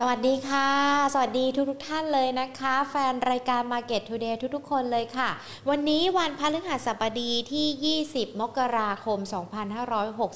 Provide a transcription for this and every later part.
สวัสดีค่ะ สวัสดีทุกทุกท่านเลยนะคะ แฟนรายการ Market Today ทุกๆ คนเลยค่ะ วันนี้วันพฤหัสบดีที่ 20 มกราคม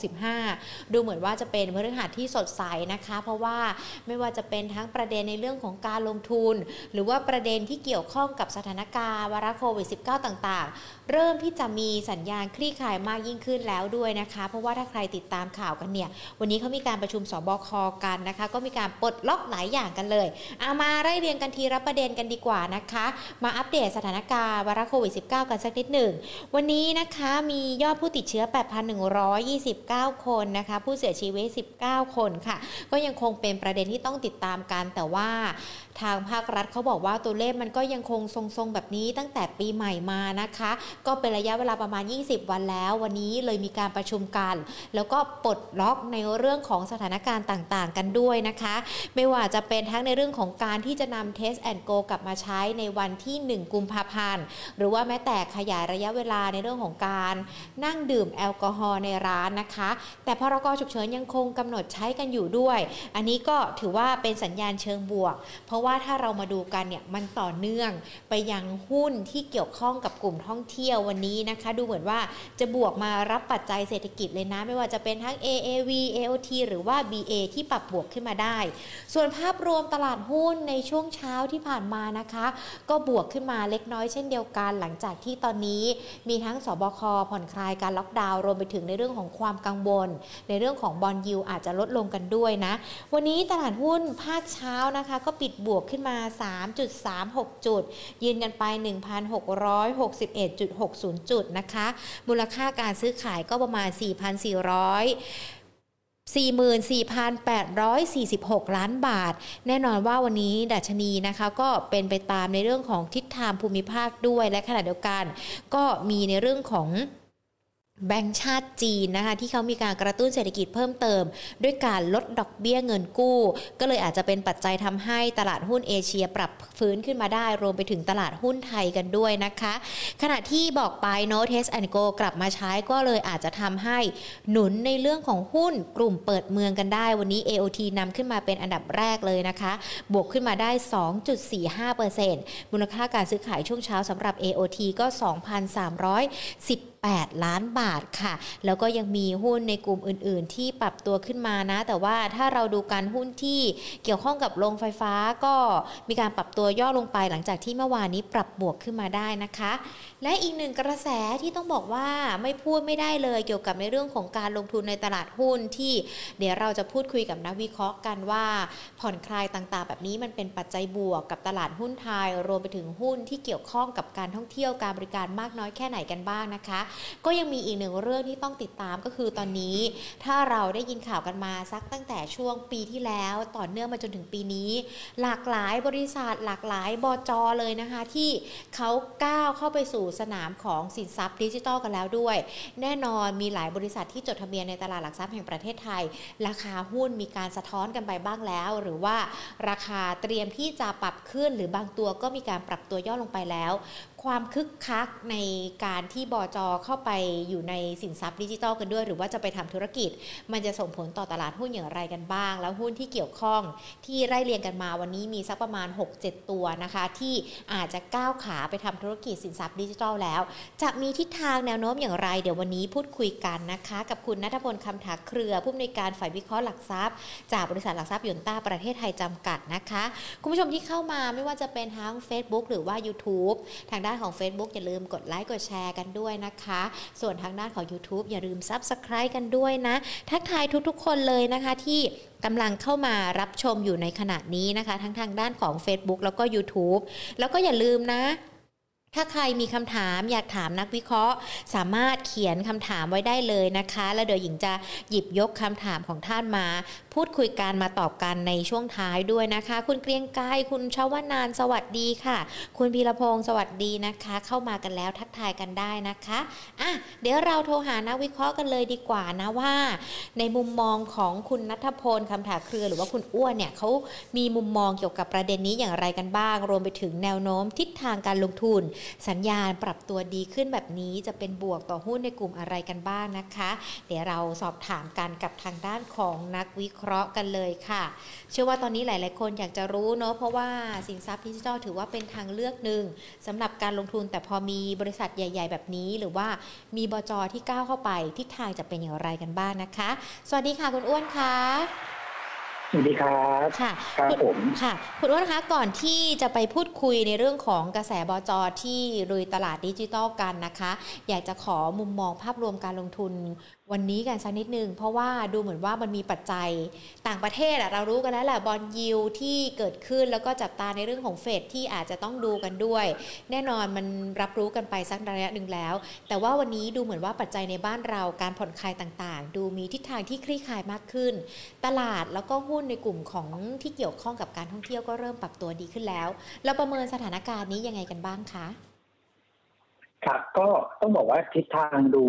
2565 ดูเหมือนว่าจะเป็นพฤหัสที่สดใสนะคะ เพราะว่าไม่ว่าจะเป็นทั้งประเด็นในเรื่องของการลงทุน หรือว่าประเด็นที่เกี่ยวข้องกับสถานการณ์วาระโควิด -19 ต่างๆ เริ่มที่จะมีสัญญาณคลี่คลายมากยิ่งขึ้นแล้วด้วยนะคะ เพราะว่าถ้าใครติดตามข่าวกันเนี่ยวันนี้เขามีการประชุมสบคกันนะคะ ก็มีการปลดล็อกหลายอย่างกันเลย เอามาไล่เรียงกันทีรับประเด็นกันดีกว่านะคะ มาอัปเดตสถานการณ์วาระโควิด -19 กันสักนิดหนึ่ง วันนี้นะคะมียอดผู้ติดเชื้อ 8,129 คนนะคะ ผู้เสียชีวิต 19 คนค่ะ ก็ยังคงเป็นประเด็นที่ต้องติดตามกันแต่ว่า ทางภาครัฐเขาบอกว่าตัวเลขมันก็ยังคงทรงๆ แบบนี้ตั้งแต่ปีใหม่มานะคะ ก็เป็นระยะเวลาประมาณ 20 วันแล้ว วันนี้เลยมีการประชุมกัน แล้วก็ปลดล็อกในเรื่องของสถานการณ์ต่างๆ กันด้วยนะคะ ไม่ว่าจะเป็นทั้งในเรื่องของการที่จะนำ Test and Go กลับมาใช้ในวันที่ 1 กุมภาพันธ์หรือว่าแม้แต่ขยายระยะเวลาในเรื่องของการนั่งดื่มแอลกอฮอล์ในร้านนะคะ แต่พรกฉุกเฉินยังคงกำหนดใช้กันอยู่ด้วย อันนี้ก็ถือว่าเป็นสัญญาณเชิงบวก เพราะว่าาถ้าเรามาดูกันเนี่ยมันต่อเนื่องไปยังหุ้นที่เกี่ยวข้องกับกลุ่มท่องเที่ยววันนี้นะคะ ดูเหมือนว่าจะบวกมารับปัจจัยเศรษฐกิจเลยนะ ไม่ว่าจะเป็นทั้ง AAV AOT หรือว่า BA ที่ปรับบวกขึ้นมาได้ ส่วนภาพรวมตลาดหุ้นในช่วงเช้าที่ผ่านมานะคะ ก็บวกขึ้นมาเล็กน้อยเช่นเดียวกัน หลังจากที่ตอนนี้มีทั้งสบคผ่อนคลายการล็อกดาวน์รวมไปถึงในเรื่องของความกังวล ในเรื่องของบอลยูอาจจะลดลงกันด้วยนะ วันนี้ตลาดหุ้นภาคเช้านะคะ ก็ปิดบวกขึ้นมา 3.36 จุด ยืนกันไป 1,661.60 จุดนะคะ มูลค่าการซื้อขายก็ประมาณ 4,400 44,846 ล้านบาท แน่นอนว่าวันนี้ดัชนีนะคะก็เป็นไปตามในเรื่องของทิศทางภูมิภาคด้วยและขณะเดียวกัน ก็มีในเรื่องของ แบงก์ชาติจีนนะคะที่เขามีการกระตุ้นเศรษฐกิจเพิ่มเติม ด้วยการลดดอกเบี้ยเงินกู้ ก็เลยอาจจะเป็นปัจจัยทำให้ตลาดหุ้นเอเชียปรับฟื้นขึ้นมาได้รวมไปถึงตลาดหุ้นไทยกันด้วยนะคะ ขณะที่บอกไปโน Test and Go กลับมาใช้ก็เลยอาจจะทำให้หนุนในเรื่องของหุ้นกลุ่มเปิดเมืองกันได้ วันนี้ AOT นำขึ้นมาเป็นอันดับแรกเลยนะคะ บวกขึ้นมาได้ 2.45%มูลค่าการซื้อขายช่วงเช้าสำหรับ AOT ก็ 2,310 8 ล้านบาทค่ะ แล้วก็ยังมีหุ้นในกลุ่มอื่น ๆ ที่ปรับตัวขึ้นมานะ แต่ว่าถ้าเราดูการหุ้นที่เกี่ยวข้องกับโรงไฟฟ้าก็มีการปรับตัวย่อลงไปหลังจากที่เมื่อวานนี้ปรับบวกขึ้นมาได้นะคะ และอีกหนึ่งกระแสที่ต้องบอกว่าไม่พูดไม่ได้เลยเกี่ยวกับในเรื่องของการลงทุนในตลาดหุ้นที่เดี๋ยวเราจะพูดคุยกับนักวิเคราะห์กันว่า ผ่อนคลายต่างๆ แบบนี้มันเป็นปัจจัยบวกกับตลาดหุ้นไทย รวมไปถึงหุ้นที่เกี่ยวข้องกับการท่องเที่ยวการบริการมากน้อยแค่ไหนกันบ้างนะคะ ก็ยังมีอีกหนึ่งเรื่องที่ต้องติดตามก็คือตอนนี้ ถ้าเราได้ยินข่าวกันมาสักตั้งแต่ช่วงปีที่แล้วต่อเนื่องมาจนถึงปีนี้ หลากหลายบริษัทหลากหลายบจเลยนะคะ ที่เขาก้าวเข้าไปสู่สนามของสินทรัพย์ดิจิทัลกันแล้วด้วย แน่นอนมีหลายบริษัทที่จดทะเบียนในตลาดหลักทรัพย์แห่งประเทศไทย ราคาหุ้นมีการสะท้อนกันไปบ้างแล้ว หรือว่าราคาเตรียมที่จะปรับขึ้น หรือบางตัวก็มีการปรับตัวย่อลงไปแล้ว ความคึกคักในการที่บอจเข้าไปอยู่ในสินทรัพย์ดิจิทัลกันด้วย หรือว่าจะไปทำธุรกิจ มันจะส่งผลต่อตลาดหุ้นอย่างไรกันบ้าง แล้วหุ้นที่เกี่ยวข้องที่ไล่เรียงกันมาวันนี้มีสักประมาณ 6-7 ตัวนะคะ ที่อาจจะก้าวขาไปทำธุรกิจสินทรัพย์ดิจิทัลแล้ว จะมีทิศทางแนวโน้มอย่างไร เดี๋ยววันนี้พูดคุยกันนะคะ กับคุณนัทพลคำถาเครือผู้อำนวยการฝ่ายวิเคราะห์หลักทรัพย์ จากบริษัทหลักทรัพย์ยนต้าประเทศไทยจำกัดนะคะ คุณผู้ชมที่เข้ามาไม่ว่าจะเป็นทั้ง Facebook หรือว่า YouTube ทางด้านานของ Facebook อย่าลืมกดไลค์กดแชร์กันด้วยนะคะ ส่วนทางด้านของ YouTube อย่าลืม Subscribe กันด้วยนะ ทักทายทุกๆ คนเลยนะคะที่กำลังเข้ามารับชมอยู่ในขณะนี้นะคะ ทั้งทางด้านของ Facebook แล้วก็ YouTube แล้วก็อย่าลืมนะถ้าใครมีคำถามอยากถามนักวิเคราะห์ สามารถเขียนคำถามไว้ได้เลยนะคะ แล้วเดี๋ยวหญิงจะหยิบยกคำถามของท่านมาพูดคุยกันมาตอบกันในช่วงท้ายด้วยนะคะ คุณเกรียงไกรคุณชวนานสวัสดีค่ะ คุณพีรพงศ์สวัสดีนะคะ เข้ามากันแล้วทักทายกันได้นะคะอะเดี๋ยวเราโทรหานักวิเคราะห์กันเลยดีกว่านะว่า ในมุมมองของคุณนัทพลคำถาเครือหรือว่าคุณอ้วนเนี่ยเขามีมุมมองเกี่ยวกับประเด็นนี้อย่างไรกันบ้าง รวมไปถึงแนวโน้มทิศทางการลงทุน สัญญาณปรับตัวดีขึ้นแบบนี้จะเป็นบวกต่อหุ้นในกลุ่มอะไรกันบ้างนะคะ เดี๋ยวเราสอบถามกันกับทางด้านของนักวิเคราะห์กันเลยค่ะ เชื่อว่าตอนนี้หลาย ๆ คนอยากจะรู้เนาะเพราะว่าสินทรัพย์ดิจิทัลถือว่าเป็นทางเลือกหนึ่งสำหรับการลงทุนแต่พอมีบริษัทใหญ่ ๆ แบบนี้ หรือว่ามีบจที่ก้าวเข้าไปทิศทางจะเป็นอย่างไรกันบ้างนะคะ สวัสดีค่ะคุณอ้วนค่ะสวัสดีครับค่ะครับผมค่ะคุณอ้วนคะก่อนที่จะไปพูดคุยในเรื่องของกระแสบจที่ลุยตลาดดิจิทัลกันนะคะ อยากจะขอมุมมองภาพรวมการลงทุน วันนี้กันสักนิดนึง เพราะว่าดูเหมือนว่ามันมีปัจจัยต่างประเทศอะเรารู้กันแล้วแหละบอลยิวที่เกิดขึ้นแล้วก็จับตาในเรื่องของเฟดที่อาจจะต้องดูกันด้วย แน่นอนมันรับรู้กันไปสักระยะหนึ่งแล้ว แต่ว่าวันนี้ดูเหมือนว่าปัจจัยในบ้านเราการผ่อนคลายต่างๆ ดูมีทิศทางที่คลี่คลายมากขึ้น ตลาดแล้วก็หุ้นในกลุ่มของที่เกี่ยวข้องกับการท่องเที่ยวก็เริ่มปรับตัวดีขึ้นแล้ว เราประเมินสถานการณ์นี้ยังไงกันบ้างคะครับก็ต้องบอกว่าทิศทางดู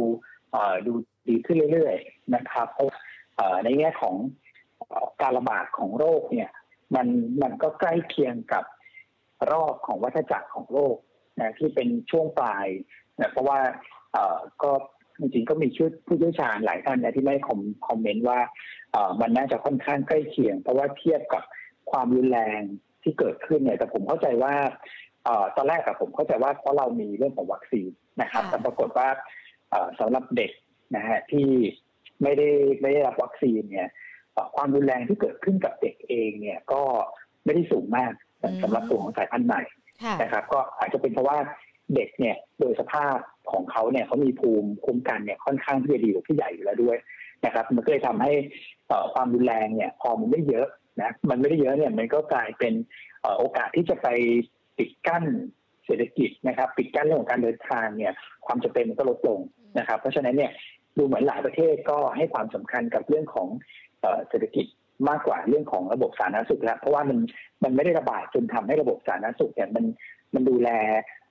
เอ่อดู ดีขึ้นเรื่อยๆนะครับเพราะเอ่อในแง่ของเอ่อการระบาดของโรคเนี่ยมันมันก็ใกล้เคียงกับรอบของวัฏจักรของโลกนะที่เป็นช่วงปลายนะเพราะว่าเอ่อก็จริงๆก็มีชื่อผู้เชี่ยวชาญหลายท่านนะที่ไม่คอมคอมเมนต์ว่าเอ่อมันน่าจะค่อนข้างใกล้เคียง เพราะว่าเทียบกับความรุนแรงที่เกิดขึ้นเนี่ยแต่ผมเข้าใจว่าเอ่อตอนแรกอะผมเข้าใจว่าเพราะเรามีเรื่องของวัคซีนนะครับค่ะแต่ปรากฏว่าเอ่อสำหรับเด็ก นะฮะที่ไม่ได้ไม่ได้รับวัคซีนเนี่ยเอ่อความรุนแรงที่เกิดขึ้นกับเด็กเองเนี่ยก็ไม่ได้สูงมากสำหรับตัวของสายพันธุ์ใหม่ค่ะนะครับก็อาจจะเป็นเพราะว่าเด็กเนี่ยโดยสภาพของเขาเนี่ยเขามีภูมิคุ้มกันเนี่ยค่อนข้างที่จะดีกว่าผู้ใหญ่อยู่แล้วด้วยนะครับ มันก็เลยทำให้เอ่อความรุนแรงเนี่ยพอมันไม่เยอะนะมันไม่ได้เยอะเนี่ยมันก็กลายเป็นเอ่อโอกาสที่จะไปปิดกั้นเศรษฐกิจนะครับ ปิดกั้นเรื่องของการเดินทางเนี่ยความจำเป็นมันก็ลดลงนะครับ เพราะฉะนั้นเนี่ย ดูเหมือนหลายประเทศก็ให้ความสำคัญกับเรื่องของเอ่อเศรษฐกิจมากกว่าเรื่องของระบบสาธารณสุขแล้วเพราะว่ามันมันไม่ได้ระบาดจนทำให้ระบบสาธารณสุขเนี่ยมันมันดูแล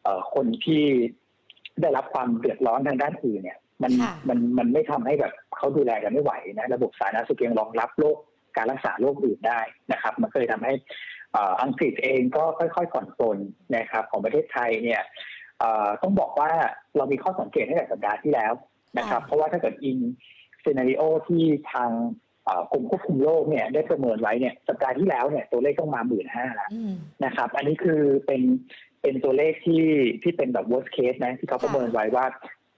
เอ่อคนที่ได้รับความเดือดร้อนทางด้านอื่นเนี่ย มันค่ะมันมันไม่ทำให้แบบเขาดูแลกันไม่ไหวนะระบบสาธารณสุขยังรองรับโรคการรักษาโรคอื่นได้นะครับ มันเคยทำให้เอ่ออังกฤษเองก็ค่อยๆผ่อนปลนนะครับ ของประเทศไทยเนี่ยเอ่อต้องบอกว่าเรามีข้อสังเกตตั้งแต่สัปดาห์ที่แล้ว นะครับ เพราะว่าถ้าเกิดอินซีนารีโอที่ทางเอ่อกรมควบคุมโรคเนี่ยได้ประเมินไว้เนี่ยสัปดาห์ที่แล้วเนี่ยตัวเลขต้องมาหมื่นห้าแล้วอืมนะครับ อันนี้คือเป็นเป็นตัวเลขที่ที่เป็นแบบ worst case นะ ที่เขาประเมินไว้ว่า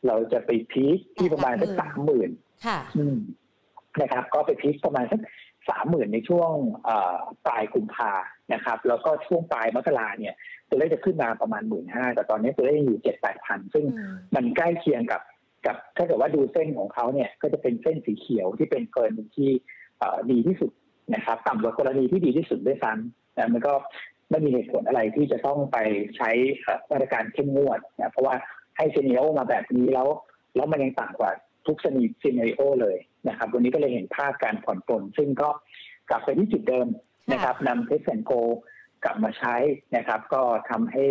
เราจะไปพีคที่ประมาณสักหลัสากมหมื่นค่ะนะครับ ก็ไปพีคประมาณสักสามหมื่นในช่วงเอ่อปลายกุมภานะครับ แล้วก็ช่วงปลายมกราเนี่ย ตัวเลขจะขึ้นมาประมาณหมื่นห้าแต่ตอนนี้ตัวเลขยังอยู่เจ็ดแปดพันซึ่งอืมมันใกล้เคียงกับ กับถ้าเกิดว่าดูเส้นของเขาเนี่ยก็จะเป็นเส้นสีเขียวที่เป็นกรณีที่ดีที่สุดนะครับ ต่ำกว่ากรณีที่ดีที่สุดด้วยซ้ำนะมันก็ไม่มีเหตุผลอะไรที่จะต้องไปใช้มาตรการเข้มงวดนะเพราะว่าให้ scenario มาแบบนี้แล้ว แล้วมันยังต่ำกว่าทุก scenario เลยนะครับ วันนี้ก็เลยเห็นภาพการผ่อนปลนซึ่งก็กลับไปที่จุดเดิมนะครับนำ Test and Go กลับมาใช้นะครับ ก็ทำให้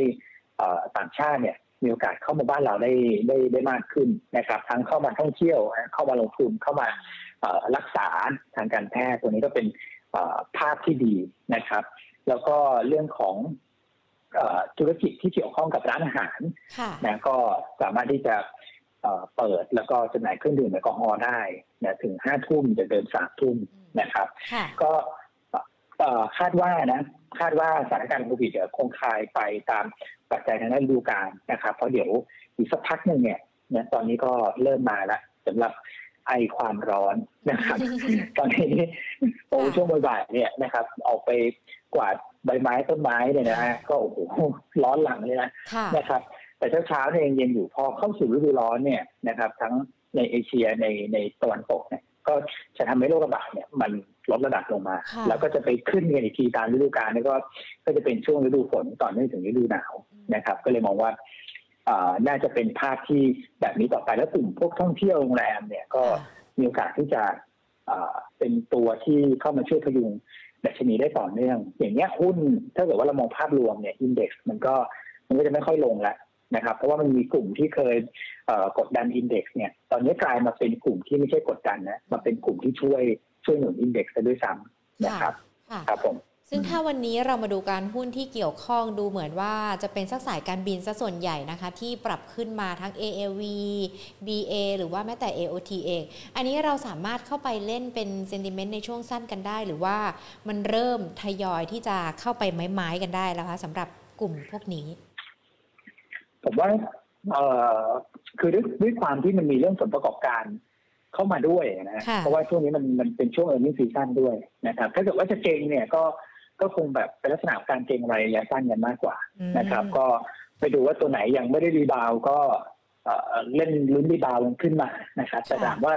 ต่างชาติเนี่ย มีโอกาสเข้ามาบ้านเราได้ได้ได้มากขึ้นนะครับ ทั้งเข้ามาท่องเที่ยวนะเข้ามาลงทุนเข้ามาเอ่อรักษาทางการแพทย์ตัวนี้ก็เป็นเอ่อภาพที่ดีนะครับ แล้วก็เรื่องของเอ่อธุรกิจที่เกี่ยวข้องกับร้านอาหารค่ะนะก็สามารถที่จะเอ่อเปิดแล้วก็จำหน่ายเครื่องดื่มแอลกอฮอล์ได้นะถึงห้าทุ่มจะเดินสามทุ่มนะครับค่ะก็เอ่อคาดว่านะคาดว่าสถานการณ์โควิดจะคงคลายไปตาม ปัจจัยทางด้านฤดูกาลนะครับ เพราะเดี๋ยวอีกสักพักหนึ่งเนี่ยนะตอนนี้ก็เริ่มมาแล้วสำหรับไอความร้อนนะครับ ตอนนี้โอ้ช่วงบ่ายๆเนี่ยนะครับ ออกไปกวาดใบไม้ต้นไม้เนี่ยนะฮะก็โอ้โหร้อนหลังเลยนะค่ะนะครับ แต่เช้าเช้าๆเนี่ยยังเย็นอยู่พอเข้าสู่ฤดูร้อนเนี่ยนะครับ ทั้งในเอเชียในในตะวันตกเนี่ยก็จะทำให้โรคระบาดเนี่ยมันลดระดับลงมาค่ะแล้วก็จะไปขึ้นกันอีกทีตามฤดูกาลนี่ก็ก็จะเป็นช่วงฤดูฝนต่อเนื่องถึงฤดูหนาว นะครับ ก็เลยมองว่าอ่าน่าจะเป็นภาพที่แบบนี้ต่อไปแล้วกลุ่มพวกท่องเที่ยวโรงแรมเนี่ยก็ค่ะมีโอกาสที่จะอ่าเป็นตัวที่เข้ามาช่วยพยุงดัชนีได้ต่อเนื่อง อย่างเงี้ยหุ้นถ้าเกิดว่าเรามองภาพรวมเนี่ยอินเด็กซ์มันก็มันก็จะไม่ค่อยลงแล้วนะครับ เพราะว่ามันมีกลุ่มที่เคยเอ่อกดดันอินเด็กซ์เนี่ยตอนนี้กลายมาเป็นกลุ่มที่ไม่ใช่กดดันนะมาเป็นกลุ่มที่ช่วยช่วยหนุนอินเด็กซ์ด้วยซ้ำนะครับค่ะครับผม ซึ่งถ้าวันนี้เรามาดูการหุ้นที่เกี่ยวข้องดูเหมือนว่าจะเป็นสักสายการบินซะส่วนใหญ่นะคะ ที่ปรับขึ้นมาทั้ง AAV BA หรือว่าแม้แต่ AOT เองอันนี้เราสามารถเข้าไปเล่นเป็นเซนติเมนต์ในช่วงสั้นกันได้ หรือว่ามันเริ่มทยอยที่จะเข้าไปไม้ๆกันได้แล้วคะสำหรับกลุ่มพวกนี้ ผมว่าเอ่อคือด้วยด้วยความที่มันมีเรื่องผลประกอบการเข้ามาด้วยนะค่ะเพราะว่าช่วงนี้มันมันเป็นช่วงเออร์เน็งซีซั่นด้วยนะครับ ถ้าเกิดว่าจะเก่งเนี่ยก็ ก็คงแบบเป็นลักษณะของการเก็งกำไรระยะสั้นกันมากกว่าอืมนะครับ ก็ไปดูว่าตัวไหนยังไม่ได้ rebound ก็เอ่อเล่นลุ้น rebound มันขึ้นมานะครับแต่ถามว่า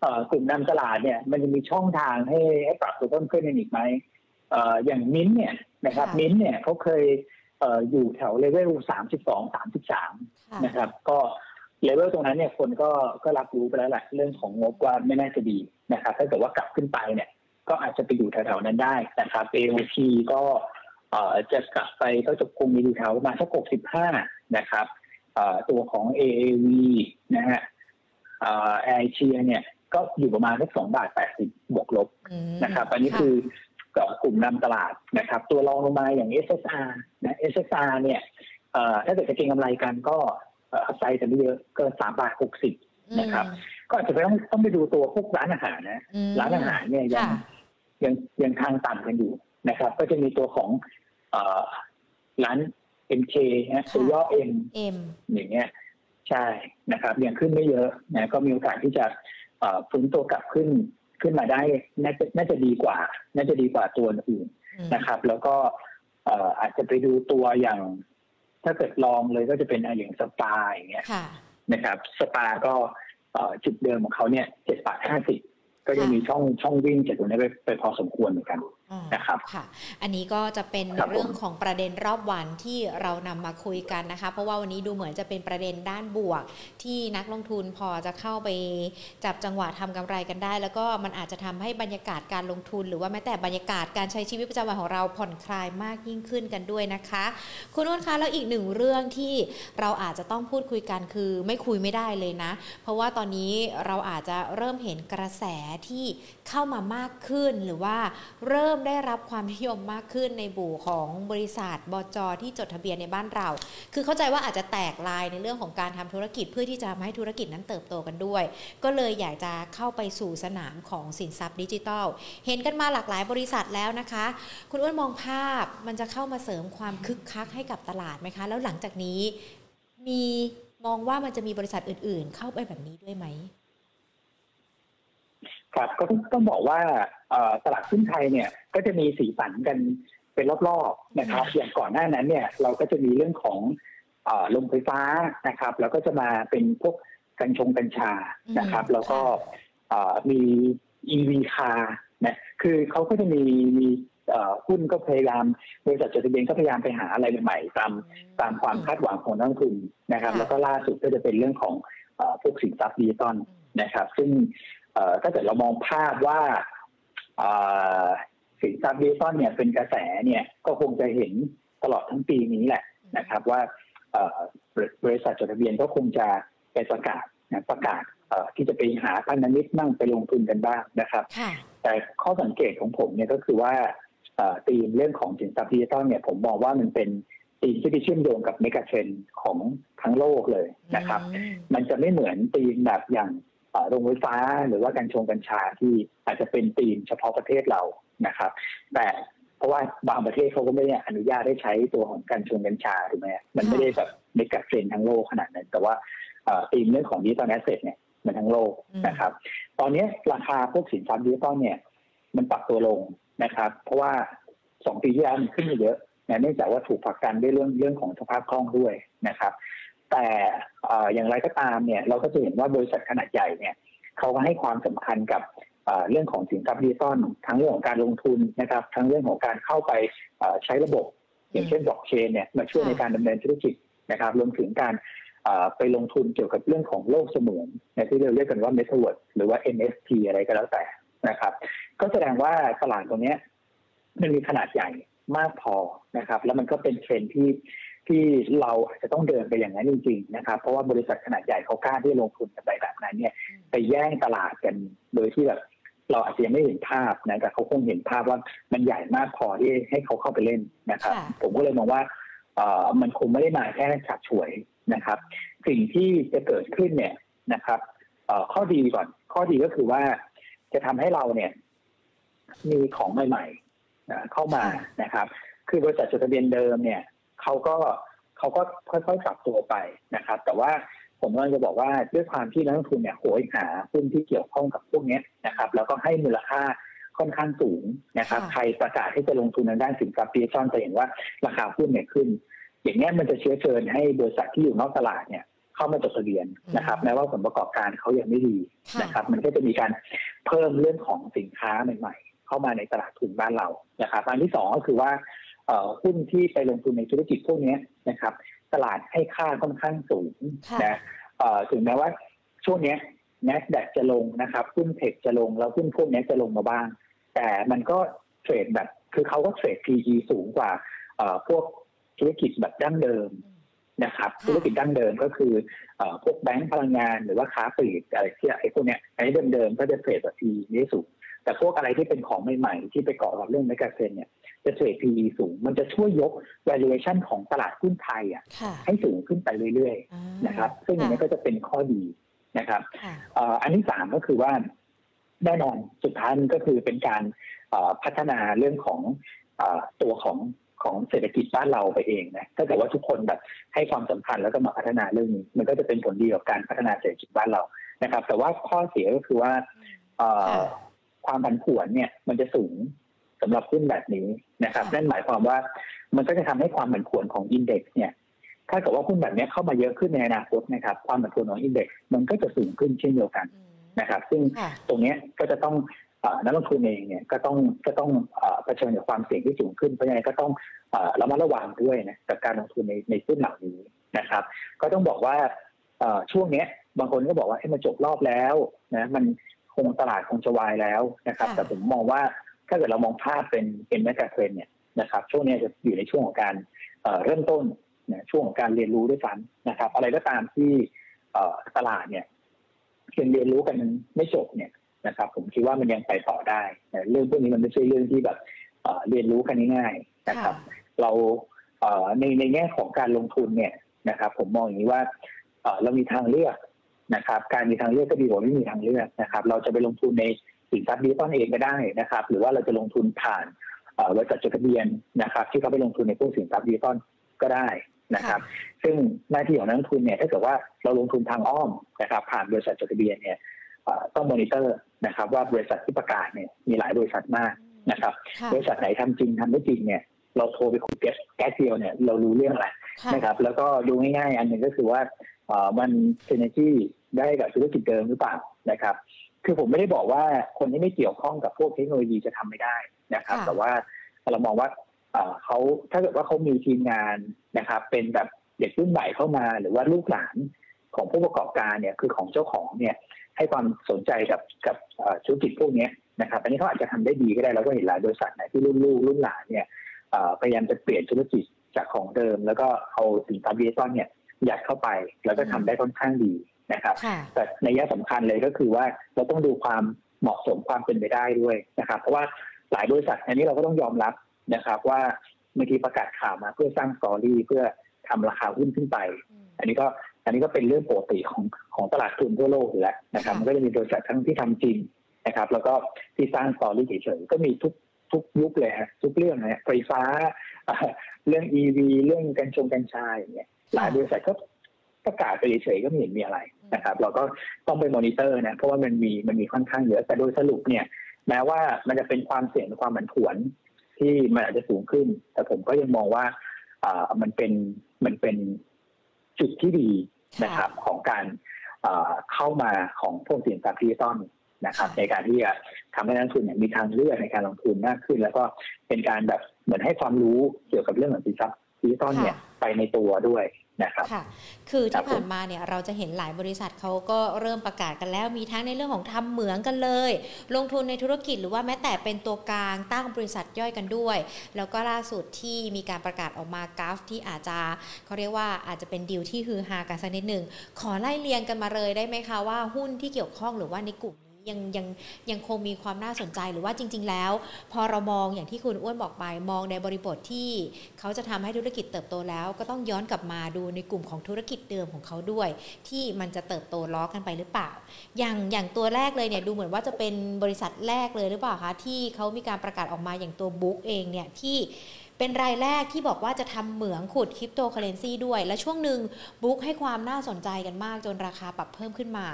เอ่อกลุ่มนำตลาดเนี่ยมันจะมีช่องทางให้ให้ปรับตัวเพิ่มขึ้นอีกไหมเอ่ออย่างมิ้นท์เนี่ยนะครับมิ้นท์เนี่ยเขาเคยเอ่ออยู่แถวเลเวลสามสิบสองสามสิบสามค่ะนะครับ ก็เลเวลตรงนั้นเนี่ยคนก็ก็รับรู้ไปแล้วแหละเรื่องของงบว่าไม่น่าจะดีนะครับ ถ้าเกิดว่ากลับขึ้นไปเนี่ย ก็อาจจะไปอยู่แถวๆนั้นได้นะครับ AOT ก็เอ่อจะกลับไปก็จะคงมีอยู่แถวประมาณสัก65นะครับเอ่อตัวของ AAV นะฮะเอ่อแอร์เชียเนี่ยก็อยู่ประมาณสักสองบาทแปดสิบบวกลบอืมนะครับ อันนี้ะคือกลุ่มนำตลาดนะครับ ตัวรองลงมาอย่าง SSR นะ SSR เนี่ยเอ่อถ้าเกิดจะเก็งกำไรกันก็อัพไซด์แต่ไม่เยอะเกินสามบาทหกสิบนะครับ ก็อาจจะไปต้องต้องไปดูตัวพวกร้านอาหารนะอืมร้านอาหารเนี่ยยังค่ะ ยังยังทางต่ำกันอยู่นะครับ ก็จะมีตัวของเอ่อร้าน MK นะตัวย่อ M เอ็มอย่างเงี้ยใช่นะครับยังขึ้นไม่เยอะนะก็มีโอกาสที่จะเอ่อฟื้นตัวกลับขึ้นขึ้นมาได้น่าจะน่าจะดีกว่า น่าจะดีกว่าตัวอื่นนะครับ แล้วก็เอ่ออาจจะไปดูตัวอย่าง ถ้าเกิดลองเลยก็จะเป็นอย่างสปาอย่างเงี้ยค่ะนะครับ สปาก็เอ่อจุดเดิมของเขาเนี่ยเจ็ดบาทห้าสิบ ก็ยังมีช่องช่องวิ่งจากตรงนี้ไปไปพอสมควรเหมือนกันอ๋อ นะครับค่ะ อันนี้ก็จะเป็นครับผมเรื่องของประเด็นรอบวันที่เรานำมาคุยกันนะคะ เพราะว่าวันนี้ดูเหมือนจะเป็นประเด็นด้านบวก ที่นักลงทุนพอจะเข้าไปจับจังหวะทำกำไรกันได้ แล้วก็มันอาจจะทำให้บรรยากาศการลงทุน หรือว่าแม้แต่บรรยากาศการใช้ชีวิตประจำวันของเราผ่อนคลายมากยิ่งขึ้นกันด้วยนะคะ คุณอ้วนคะแล้วอีกหนึ่งเรื่องที่เราอาจจะต้องพูดคุยกันคือไม่คุยไม่ได้เลยนะ เพราะว่าตอนนี้เราอาจจะเริ่มเห็นกระแสที่เข้ามามากขึ้นหรือว่าเริ่มได้รับความนิยมมากขึ้นในบู่ของบริษัทบจที่จดทะเบียนในบ้านเรา คือเข้าใจว่าอาจจะแตกลายในเรื่องของการทำธุรกิจเพื่อที่จะทำให้ธุรกิจนั้นเติบโตกันด้วย ก็เลยอยากจะเข้าไปสู่สนามของสินทรัพย์ดิจิทัล เห็นกันมาหลากหลายบริษัทแล้วนะคะ คุณอ้วนมองภาพมันจะเข้ามาเสริมความคึกคักให้กับตลาดไหมคะ แล้วหลังจากนี้มีมองว่ามันจะมีบริษัทอื่น ๆ เข้าไปแบบนี้ด้วยไหม ครับก็ต้องต้องบอกว่าเอ่อตลาดหุ้นไทยเนี่ยก็จะมีสีสันกันเป็นรอบๆนะครับ อย่างก่อนหน้านั้นเนี่ยเราก็จะมีเรื่องของเอ่อลมไฟฟ้านะครับ แล้วก็จะมาเป็นพวกกัญชงกัญชานะครับอืมแล้วก็เอ่อมี EV คาร์นะคือเขาก็จะมีมีเอ่อหุ้นก็พยายามบริษัทจดทะเบียนก็พยายามไปหาอะไรใหม่ๆตามตามความคาดหวังของนักลงทุนนะครับค่ะแล้วก็ล่าสุดก็จะเป็นเรื่องของเอ่อพวกสินทรัพย์ดิจิตอลนะครับ ซึ่งเอ่อ ถ้าเกิดเรามองภาพว่าเอ่อสินทรัพย์ดิจิตอลเนี่ยเป็นกระแสเนี่ยก็คงจะเห็นตลอดทั้งปีนี้แหละนะครับ ว่าเอ่อบริษัทจดทะเบียนก็คงจะไปประกาศนะประกาศเอ่อที่จะไปหาพันธมิตรมั่งไปลงทุนกันบ้างนะครับค่ะแต่ข้อสังเกตของผมเนี่ยก็คือว่าเอ่อธีมเรื่องของสินทรัพย์ดิจิตอลเนี่ยผมมองว่ามันเป็นธีมที่ไปเชื่อมโยงกับ megatrend ของทั้งโลกเลยนะครับอืมมันจะไม่เหมือนธีมแบบอย่างเอ่อ โรงไฟฟ้าหรือว่ากัญชงกัญชาที่อาจจะเป็นธีมเฉพาะประเทศเรานะครับ แต่เพราะว่าบางประเทศเขาก็ไม่ได้อนุญาตให้ใช้ตัวของกัญชงกัญชาถูกไหมฮะมันไม่ได้แบบ megatrend ทั้งโลกขนาดนั้น แต่ว่าเอ่อธีมเรื่องของ digital asset เนี่ยมันทั้งโลกนะครับ ตอนนี้ราคาพวกสินทรัพย์ดิจิตอลเนี่ย มันปรับตัวลงนะครับ เพราะว่าสองปีที่แล้วมันขึ้นมาเยอะนะเนื่องจากว่าถูกผลักดันด้วยเรื่องเรื่องของสภาพคล่องด้วยนะครับ แต่อย่างไรก็ตามเนี่ยเราก็จะเห็นว่าบริษัทขนาดใหญ่เนี่ยเขาก็ให้ความสำคัญกับเรื่องของสินทรัพย์ดิจิตอลทั้งเรื่องของการลงทุนนะครับ ทั้งเรื่องของการเข้าไปใช้ระบบ อย่างเช่นบล็อกเชนเนี่ยมาช่วยในการดำเนินธุรกิจนะครับ รวมถึงการไปลงทุนเกี่ยวกับเรื่องของโลกเสมือนนที่เราเรียกกันว่า Metaverse หรือว่า NFT อะไรก็แล้วแต่นะครับ ก็แสดงว่าตลาดตรงนี้มันมีขนาดใหญ่มากพอนะครับ แล้วมันก็เป็นเทรนที่ ที่เราอาจจะต้องเดินไปอย่างนั้นจริงๆนะครับ เพราะว่าบริษัทขนาดใหญ่เขากล้าที่จะลงทุนกันไปแบบนั้นเนี่ยไปแย่งตลาดกันโดยที่แบบเราอาจจะยังไม่เห็นภาพนะแต่เขาคงเห็นภาพว่ามันใหญ่มากพอที่ให้เขาเข้าไปเล่นนะครับ ผมก็เลยมองว่าเออมันคงไม่ได้มาแค่ฉับฉวยนะครับ สิ่งที่จะเกิดขึ้นเนี่ยนะครับเออข้อดีก่อน ข้อดีก็คือว่าจะทำให้เราเนี่ย มีของใหม่ๆเข้ามานะครับ คือบริษัทจดทะเบียนเดิมเนี่ย เขาก็เขาก็ค่อยๆปรับตัวไปนะครับ แต่ว่าผมกำลังจะบอกว่าด้วยความที่นักลงทุนเนี่ยโหยหาหุ้นที่เกี่ยวข้องกับพวกนี้นะครับ แล้วก็ให้มูลค่าค่อนข้างสูงนะครับ ใครประกาศที่จะลงทุนในด้านสินทรัพย์ดิจิทัลจะเห็นว่าราคาหุ้นเนี่ยขึ้น อย่างนี้มันจะเชื้อเชิญให้บริษัทที่อยู่นอกตลาดเนี่ยเข้ามาจดทะเบียนนะครับแม้ว่าผลประกอบการเขายังไม่ดีนะครับ มันก็จะมีการเพิ่มเรื่องของสินค้าใหม่ ๆ เข้ามาในตลาดทุนบ้านเรานะครับ อันที่สองก็คือว่า หุ้นที่ไปลงทุนในธุรกิจพวกนี้นะครับ ตลาดให้ค่าค่อนข้างสูงนะถึงแม้ว่าช่วงนี้แนสแดกจะลงนะครับหุ้นเทคจะลงแล้วหุ้นพวกนี้จะลงมาบ้าง แต่มันก็เทรดแบบ คือเขาก็เทรด PE สูงกว่าพวกธุรกิจแบบดั้งเดิมนะครับ ธุรกิจดั้งเดิมก็คือพวกแบงก์พลังงานหรือว่าค้าปลีกอะไรที่ไอ้พวกนี้ไอ้เดิมๆก็จะเทรดแบบ PE นี่สูงแต่พวกอะไรที่เป็นของใหม่ๆ ที่ไปเกาะกับเรื่องเมกะเซนเนี่ย จะเทรด PE สูง มันจะช่วยยก valuation ของตลาดหุ้นไทยอะให้สูงขึ้นไปเรื่อยๆนะครับ ซึ่งอันนี้ก็จะเป็นข้อดีนะครับอันที่สามก็คือว่าแน่นอนสุดท้ายมันก็คือเป็นการพัฒนาเรื่องของตัวของของเศรษฐกิจบ้านเราไปเองนะถ้าเกิดว่าทุกคนแบบให้ความสำคัญแล้วก็มาพัฒนาเรื่องนี้ มันก็จะเป็นผลดีกับการพัฒนาเศรษฐกิจบ้านเรานะครับ แต่ว่าข้อเสียก็คือว่าความผันผวนเนี่ยมันจะสูง สำหรับหุ้นแบบนี้นะครับนั่นหมายความว่ามันก็จะทำให้ความผันผวนของอินเด็กซ์เนี่ยถ้าเกิดว่าหุ้นแบบนี้เข้ามาเยอะขึ้นในอนาคตนะครับความผันผวนของอินเด็กซ์มันก็จะสูงขึ้นเช่นเดียวกันนะครับ ซึ่งตรงนี้ก็จะต้องนักลงทุนเองเนี่ยก็ต้องก็ต้องเผชิญกับความเสี่ยงที่สูงขึ้นเพราะฉะนั้นก็ต้องระมัดระวังด้วยนะกับการลงทุนในในหุ้นเหล่านี้นะครับ ก็ต้องบอกว่าช่วงนี้บางคนก็บอกว่าให้มันจบรอบแล้วนะมันคงตลาดคงจะวายแล้วนะครับ แต่ผมมองว่า ถ้าเกิดเรามองภาพเป็นเป็น megatrend เนี่ยนะครับช่วงนี้จะอยู่ในช่วงของการเริ่มต้นนะช่วงของการเรียนรู้ด้วยซ้ำนะครับ อะไรก็ตามที่ตลาดเนี่ยเพียงเรียนรู้กันไม่จบเนี่ยนะครับ ผมคิดว่ามันยังไปต่อได้เรื่องพวกนี้มันไม่ใช่เรื่องที่แบบเรียนรู้กันง่ายๆนะครับ เราในในแง่ของการลงทุนเนี่ยนะครับ ผมมองอย่างนี้ว่าเรามีทางเลือกนะครับ การมีทางเลือกก็ดีกว่าไม่มีทางเลือกนะครับ เราจะไปลงทุนใน สินทรัพย์ดิจิตอลเองก็ได้นะครับ หรือว่าเราจะลงทุนผ่านบริษัทจดทะเบียนนะครับ ที่เขาไปลงทุนในพวกสินทรัพย์ดิจิตอลก็ได้นะครับ ซึ่งหน้าที่ของนักลงทุนเนี่ยถ้าเกิดว่าเราลงทุนทางอ้อมนะครับ ผ่านบริษัทจดทะเบียนเนี่ยต้องมอนิเตอร์นะครับ ว่าบริษัทที่ประกาศเนี่ยมีหลายบริษัทมากนะครับ บริษัทไหนทำจริงทำไม่จริงเนี่ยเราโทรไปคุยแก๊สแก๊สเดียวเนี่ยเรารู้เรื่องอะไรนะครับ แล้วก็ดูง่ายๆ อันหนึ่งก็คือว่ามันเซนจีได้กับธุรกิจเดิมหรือเปล่านะครับ คือผมไม่ได้บอกว่าคนที่ไม่เกี่ยวข้องกับพวกเทคโนโลยีจะทำไม่ได้นะครับ แต่ว่าเรามองว่าเขาถ้าเกิดว่าเขามีทีมงานนะครับ เป็นแบบเด็กรุ่นใหม่เข้ามาหรือว่าลูกหลานของผู้ประกอบการเนี่ยคือของเจ้าของเนี่ยให้ความสนใจกับกับธุรกิจพวกนี้นะครับ อันนี้เขาอาจจะทำได้ดีก็ได้เราก็เห็นหลายบริษัทนะที่รุ่นลูกรุ่นหลานเนี่ยพยายามจะเปลี่ยนธุรกิจจากของเดิม แล้วก็เอาสินค้าดิจิตอลเนี่ยยัดเข้าไป แล้วก็ทำได้ค่อนข้างดี นะครับ แต่ในแง่สำคัญเลยก็คือว่าเราต้องดูความเหมาะสมความเป็นไปได้ด้วยนะครับ เพราะว่าหลายบริษัทอันนี้เราก็ต้องยอมรับนะครับ ว่าเมื่อกี้ประกาศข่าวมาเพื่อสร้าง story เพื่อทำราคาหุ้นขึ้นไป อันนี้ก็อันนี้ก็เป็นเรื่องปกติของของตลาดทุนทั่วโลกอยู่แล้วนะครับมันก็จะมีบริษัททั้งที่ทำจริงนะครับ แล้วก็ที่สร้าง story เฉยๆก็มีทุกทุกยุคเลยฮะทุกเรื่องนะไฟฟ้า เรื่อง EV เรื่องกัญชงกัญชาอย่างเงี้ยหลายบริษัทก็ประกาศไปเฉยๆก็ไม่เห็นมีอะไร นะครับเราก็ต้องไปมอนิเตอร์นะเพราะว่ามันมีมันมีค่อนข้างเยอะแต่โดยสรุปเนี่ยแม้ว่ามันจะเป็นความเสี่ยงความผันผวน ที่มันอาจจะสูงขึ้น แต่ผมก็ยังมองว่าอ่ามันเป็นมันเป็นจุดที่ดีนะครับ ของการเข้ามาของพวกสินทรัพย์ดิจิตอลนะครับ ในการที่จะทำให้นักทุนเนี่ยมีทางเลือกในการลงทุนมากขึ้น แล้วก็เป็นการแบบเหมือนให้ความรู้เกี่ยวกับเรื่องของสินทรัพย์ดิจิตอลเนี่ยไปในตัวด้วย นะครับค่ะคือที่ผ่านมาเนี่ยเราจะเห็นหลายบริษัทเขาก็เริ่มประกาศกันแล้ว มีทั้งในเรื่องของทำเหมืองกันเลย ลงทุนในธุรกิจหรือว่าแม้แต่เป็นตัวกลางตั้งบริษัทย่อยกันด้วย แล้วก็ล่าสุดที่มีการประกาศออกมากราฟที่อาจจะเขาเรียกว่าอาจจะเป็นดีลที่ฮือฮากันสักนิดหนึ่งขอไล่เรียงกันมาเลยได้ไหมคะว่าหุ้นที่เกี่ยวข้องหรือว่าในกลุ่มนี้ ยังยังยังคงมีความน่าสนใจหรือว่าจริง ๆ แล้ว พอเรามองอย่างที่คุณอ้วนบอกไปมองในบริบทที่เขาจะทำให้ธุรกิจเติบโตแล้ว ก็ต้องย้อนกลับมาดูในกลุ่มของธุรกิจเดิมของเขาด้วย ที่มันจะเติบโตล้อกันไปหรือเปล่า อย่างอย่างตัวแรกเลยเนี่ยดูเหมือนว่าจะเป็นบริษัทแรกเลยหรือเปล่าคะที่เขามีการประกาศออกมาอย่างตัว Brook เองเนี่ยที่ เป็นรายแรกที่บอกว่าจะทำเหมืองขุดคริปโตเคอเรนซีด้วย และช่วงหนึ่ง Brook ให้ความน่าสนใจกันมากจนราคาปรับเพิ่มขึ้นมา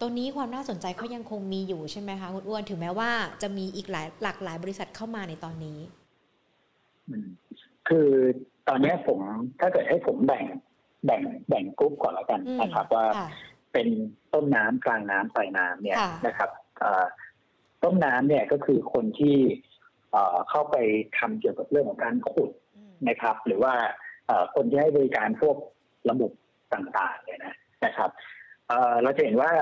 ตัวนี้ความน่าสนใจเขายังคงมีอยู่ใช่ไหมคะคุณอ้วนถึงแม้ว่าจะมีอีกหลายหลากหลายบริษัทเข้ามาในตอนนี้คือตอนนี้ผมถ้าเกิดให้ผมแบ่งแบ่งแบ่งกลุ่มก่อนแล้วกันนะครับ ว่าเป็นต้นน้ำกลางน้ำปลายน้ำเนี่ยนะครับต้นน้ำเนี่ยก็คือคนที่ เข้าไปทำเกี่ยวกับเรื่องของการขุดนะครับ หรือว่าคนที่ให้บริการพวกระบบต่างๆเนี่ยนะนะครับเราจะเห็นว่า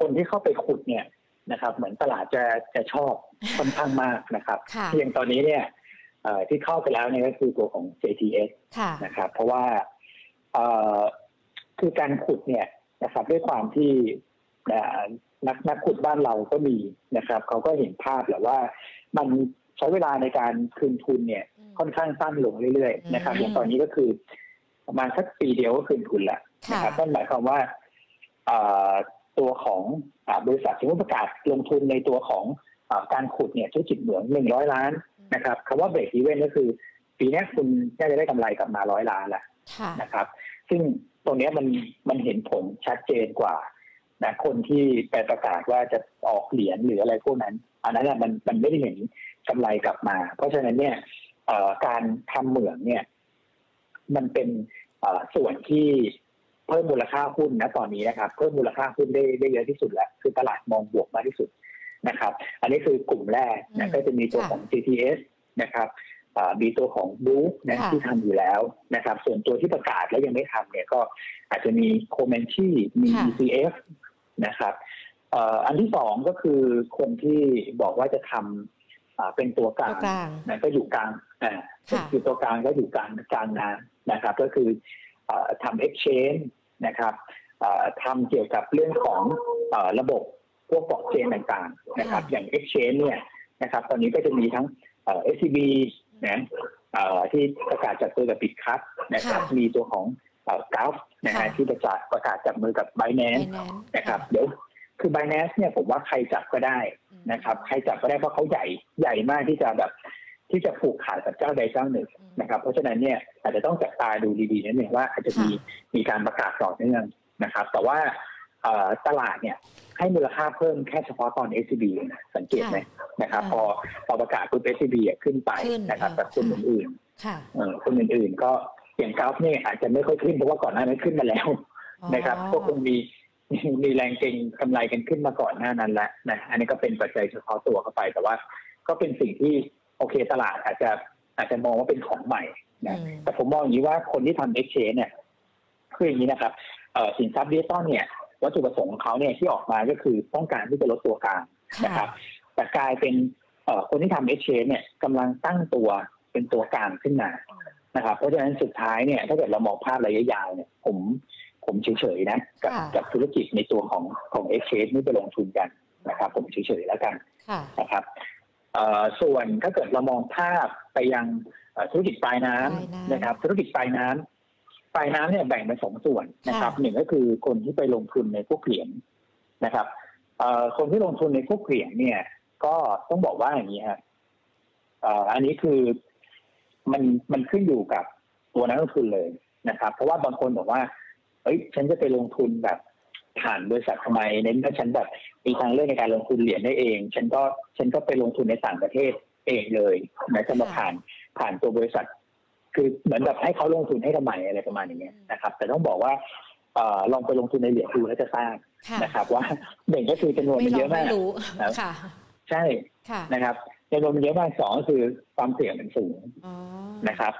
คนที่เข้าไปขุดเนี่ยนะครับ เหมือนตลาดจะจะชอบค่อนข้างมากนะครับเพียงตอนนี้เนี่ยที่เข้าไปแล้วเนี่ยก็คือตัวของ JTS นะครับ เพราะว่าคือการขุดเนี่ยนะครับ ด้วยความที่นักนักขุดบ้านเราก็มีนะครับเขาก็เห็นภาพแหละว่ามัน ใช้เวลาในการคืนทุนเนี่ย ค่อนข้างสั้นลงเรื่อยๆนะครับอย่างตอนนี้ก็คือประมาณสักปีเดียวก็คืนทุนแล้วนะครับนั่นหมายความว่าตัวของบริษัทสมมติประกาศลงทุนในตัวของการขุดเนี่ยธุรกิจเหมืองหนึ่งร้อยล้านนะครับคำว่าเบรกอีเวนก็คือ ปีนี้คุณน่าจะได้กำไรกลับมาร้อยล้านแหละนะครับ ซึ่งตรงนี้มันมันเห็นผลชัดเจนกว่านะคนที่ไปประกาศว่าจะออกเหรียญหรืออะไรพวกนั้น อันนั้นมันมันไม่ได้เห็น กำไรกลับมา เพราะฉะนั้นเนี่ยการทำเหมืองเนี่ย มันเป็นส่วนที่เพิ่มมูลค่าหุ้นนะตอนนี้นะครับ เพิ่มมูลค่าหุ้นได้ได้เยอะที่สุดแล้ว คือตลาดมองบวกมากที่สุดนะครับ อันนี้คือกลุ่มแรกนะก็จะมีตัวของ GTS นะครับมีตัวของบู๊นะที่ทำอยู่แล้วนะครับ ส่วนตัวที่ประกาศแล้วยังไม่ทำเนี่ยก็อาจจะมีโคเมนชี่มี ECF นะครับอันที่สองก็คือคนที่บอกว่าจะทำ เป็นตัวกลางนะก็อยู่กลางอ่าอยู่ตัวกลางก็อยู่กลางกลางน้ำนะครับ ก็คือทำ exchange นะครับทำเกี่ยวกับเรื่องของระบบพวกบล็อกเชนต่างๆนะครับ อย่าง exchange เนี่ยนะครับ ตอนนี้ก็จะมีทั้ง SCB นะที่ประกาศจับตัวกับปิดคับนะครับ มีตัวของกราฟนะฮะที่ประกาศประกาศจับมือกับ b บแ a n c e นะครับ เดี๋ยว คือ b บแ a n c e เนี่ยผมว่าใครจับก็ได้นะครับ ใครจับก็ได้เพราะเขาใหญ่ใหญ่มากที่จะแบบที่จะผูกขาดกับเจ้าใดเจ้าหนึ่งนะครับ เพราะฉะนั้นเนี่ยอาจจะต้องจับตาดูดีๆนิดนึงว่าอาจจะมีมีการประกาศต่อเนื่องนะครับ แต่ว่าตลาดเนี่ยให้มูลค่าเพิ่มแค่เฉพาะตอน SCB นะสังเกตไหมนะครับ พอพอประกาศปุ๊บ SCB ขึ้นไปนะครับแต่คนอื่นๆคนอื่นๆ ก็อย่างกราฟเนี่ยอาจจะไม่ค่อยขึ้นเพราะว่าก่อนหน้านั้นขึ้นมาแล้วนะครับ ก็คงมี มีแรงเก็งกำไรกันขึ้นมาก่อนหน้านั้นแล้วนะอันนี้ก็เป็นปัจจัยเฉพาะตัวเข้าไป แต่ว่าก็เป็นสิ่งที่โอเคตลาดอาจจะอาจจะมองว่าเป็นของใหม่นะแต่ผมมองอย่างนี้ว่าคนที่ทำเอ็กชแนนเนี่ยคืออย่างนี้นะครับสินทรัพย์ดิจิตอลเนี่ยวัตถุประสงค์ของเขาเนี่ยที่ออกมาก็คือต้องการที่จะลดตัวกลางนะครับ แต่กลายเป็นคนที่ทำเอ็กชแนนเนี่ยกำลังตั้งตัวเป็นตัวกลางขึ้นมานะครับ เพราะฉะนั้นสุดท้ายเนี่ยถ้าเกิดเรามองภาพระยะยาวเนี่ย ผม ผมเฉยๆนะกับกับธุรกิจในตัวของของเอ็กชแนนนี่ไปลงทุนกันนะครับ ผมเฉยๆแล้วกันนะครับส่วนถ้าเกิดเรามองภาพไปยังธุรกิจปลายน้ำนะครับ ธุรกิจปลายน้ำปลายน้ำเนี่ยแบ่งเป็นสองส่วนนะครับหนึ่งก็คือคนที่ไปลงทุนในพวกเหรียญนะครับคนที่ลงทุนในพวกเหรียญเนี่ย ก็ต้องบอกว่าอย่างนี้ครับอันนี้คือมันมันขึ้นอยู่กับตัวนักลงทุนเลยนะครับ เพราะว่าบางคนบอกว่า เอ้ยฉันจะไปลงทุนแบบผ่านบริษัททำไมเน้นถ้าฉันแบบมีทางเลือกในการลงทุนเหรียญได้เอง ฉันก็ฉันก็ไปลงทุนในต่างประเทศเองเลยนะจะมาผ่านผ่านตัวบริษัท คือเหมือนแบบให้เขาลงทุนให้ทำไมอะไรประมาณอย่างเงี้ยนะครับ แต่ต้องบอกว่าอลองไปลงทุนในเหรียญดูแล้วจะทราบนะครับ ว่าหนึ่งก็คือจำนวนมันเยอะมากค่ะ ใช่นะครับจำนวนมันเยอะมากสองก็คือความเสี่ยงมันสูงนะครับ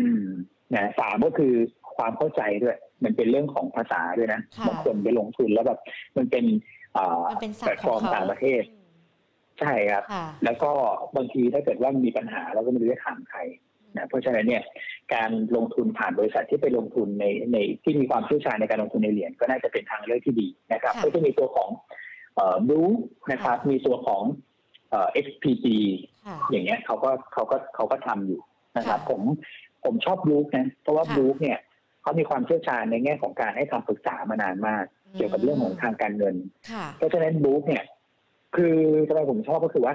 อืม นะสามก็คือความเข้าใจด้วย มันเป็นเรื่องของภาษาด้วยนะบางคนไปลงทุนแล้วแบบมันเป็นแพลตฟอร์มต่างประเทศ ใช่ครับ แล้วก็บางทีถ้าเกิดว่ามีปัญหาเราก็ไม่รู้จะถามใครนะเพราะฉะนั้นเนี่ยการลงทุนผ่านบริษัทที่ไปลงทุนในในที่มีความเชี่ยวชาญในการลงทุนในเหรียญก็น่าจะเป็นทางเลือกที่ดีนะครับก็จะมีตัวของเอ่อบลูนะครับ มีตัวของเอ่อ XPG ค่ะอย่างเงี้ยเขาก็เขาก็เขาก็ทำอยู่นะครับค่ะผม ผมชอบบลูคนะเพราะว่าค่ะบลูคเนี่ยเขามีความเชี่ยวชาญในแง่ของการให้คำปรึกษามานานมาก เกี่ยวกับเรื่องของทางการเงินค่ะเพราะฉะนั้นบลูคเนี่ย คือทำไมผมชอบก็คือว่า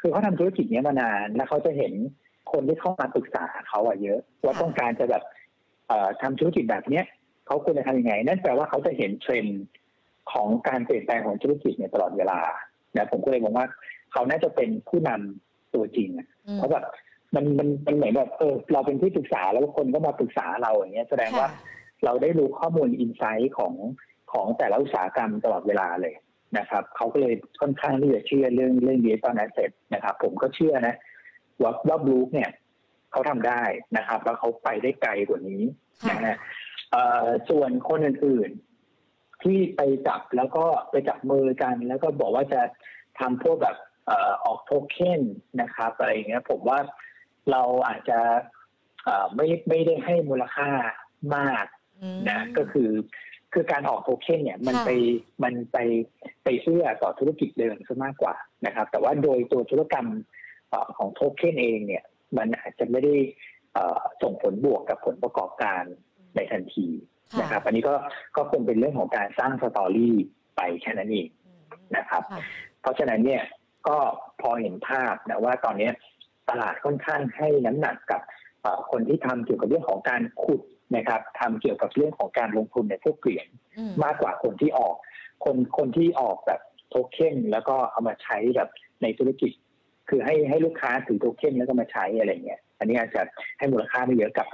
คือเขาทำธุรกิจเนี้ยมานานแล้วเขาจะเห็นคนที่เข้ามาปรึกษาเขาอะเยอะ ว่าค่ะต้องการจะแบบเอ่อทำธุรกิจแบบเนี้ยเขาควรจะทำยังไง นั่นแปลว่าเขาจะเห็นเทรนด์ของการเปลี่ยนแปลงของธุรกิจเนี่ยตลอดเวลานะผมก็เลยมองว่าเขาน่าจะเป็นผู้นำตัวจริงอะอืมเพราะแบบ มันมันมันเหมือนแบบเออเราเป็นที่ปรึกษาแล้วคนก็มาปรึกษาเราอย่างเงี้ยแสดงว่าค่ะเราได้รู้ข้อมูล insight ของของแต่ละอุตสาหกรรมตลอดเวลาเลยนะครับเขาก็เลยค่อนข้างที่จะเชื่อเรื่องเรื่อง digital asset นะครับ ผมก็เชื่อนะ ว่าว่า Brook เนี่ยเขาทำได้นะครับ แล้วเขาไปได้ไกลกว่านี้ค่ะนะฮะเอ่อส่วนคนอื่นๆ ที่ไปจับแล้วก็ไปจับมือกัน แล้วก็บอกว่าจะทำพวกแบบเอ่อออกโทเค็นนะครับอะไรอย่างเงี้ยผมว่า เราอาจจะเอ่อไม่ไม่ได้ให้มูลค่ามากอืมนะก็คือคือการออกโทเค็นเนี่ยมันค่ะไปมันไปไปเอื้อต่อธุรกิจเดิมซะมากกว่านะครับ แต่ว่าโดยตัวธุรกรรมเอ่อของโทเค็นเองเนี่ย มันอาจจะไม่ได้เอ่อส่งผลบวกกับผลประกอบการในทันทีค่ะนะครับ อันนี้ก็ก็คงเป็นเรื่องของการสร้างสตอรี่ไปแค่นั้นเองอืมนะครับค่ะเพราะฉะนั้นเนี่ยก็พอเห็นภาพนะว่าตอนนี้ ตลาดค่อนข้างให้น้ำหนักกับเอ่อคนที่ทำเกี่ยวกับเรื่องของการขุดนะครับทำเกี่ยวกับเรื่องของการลงทุนในพวกเหรียญอืมมากกว่าคนที่ออก คนคนที่ออกแบบโทเค็นแล้วก็เอามาใช้แบบในธุรกิจ คือให้ให้ลูกค้าถือโทเค็นแล้วก็มาใช้อะไรเงี้ยอันนี้อาจจะให้มูลค่าไม่เยอะกับ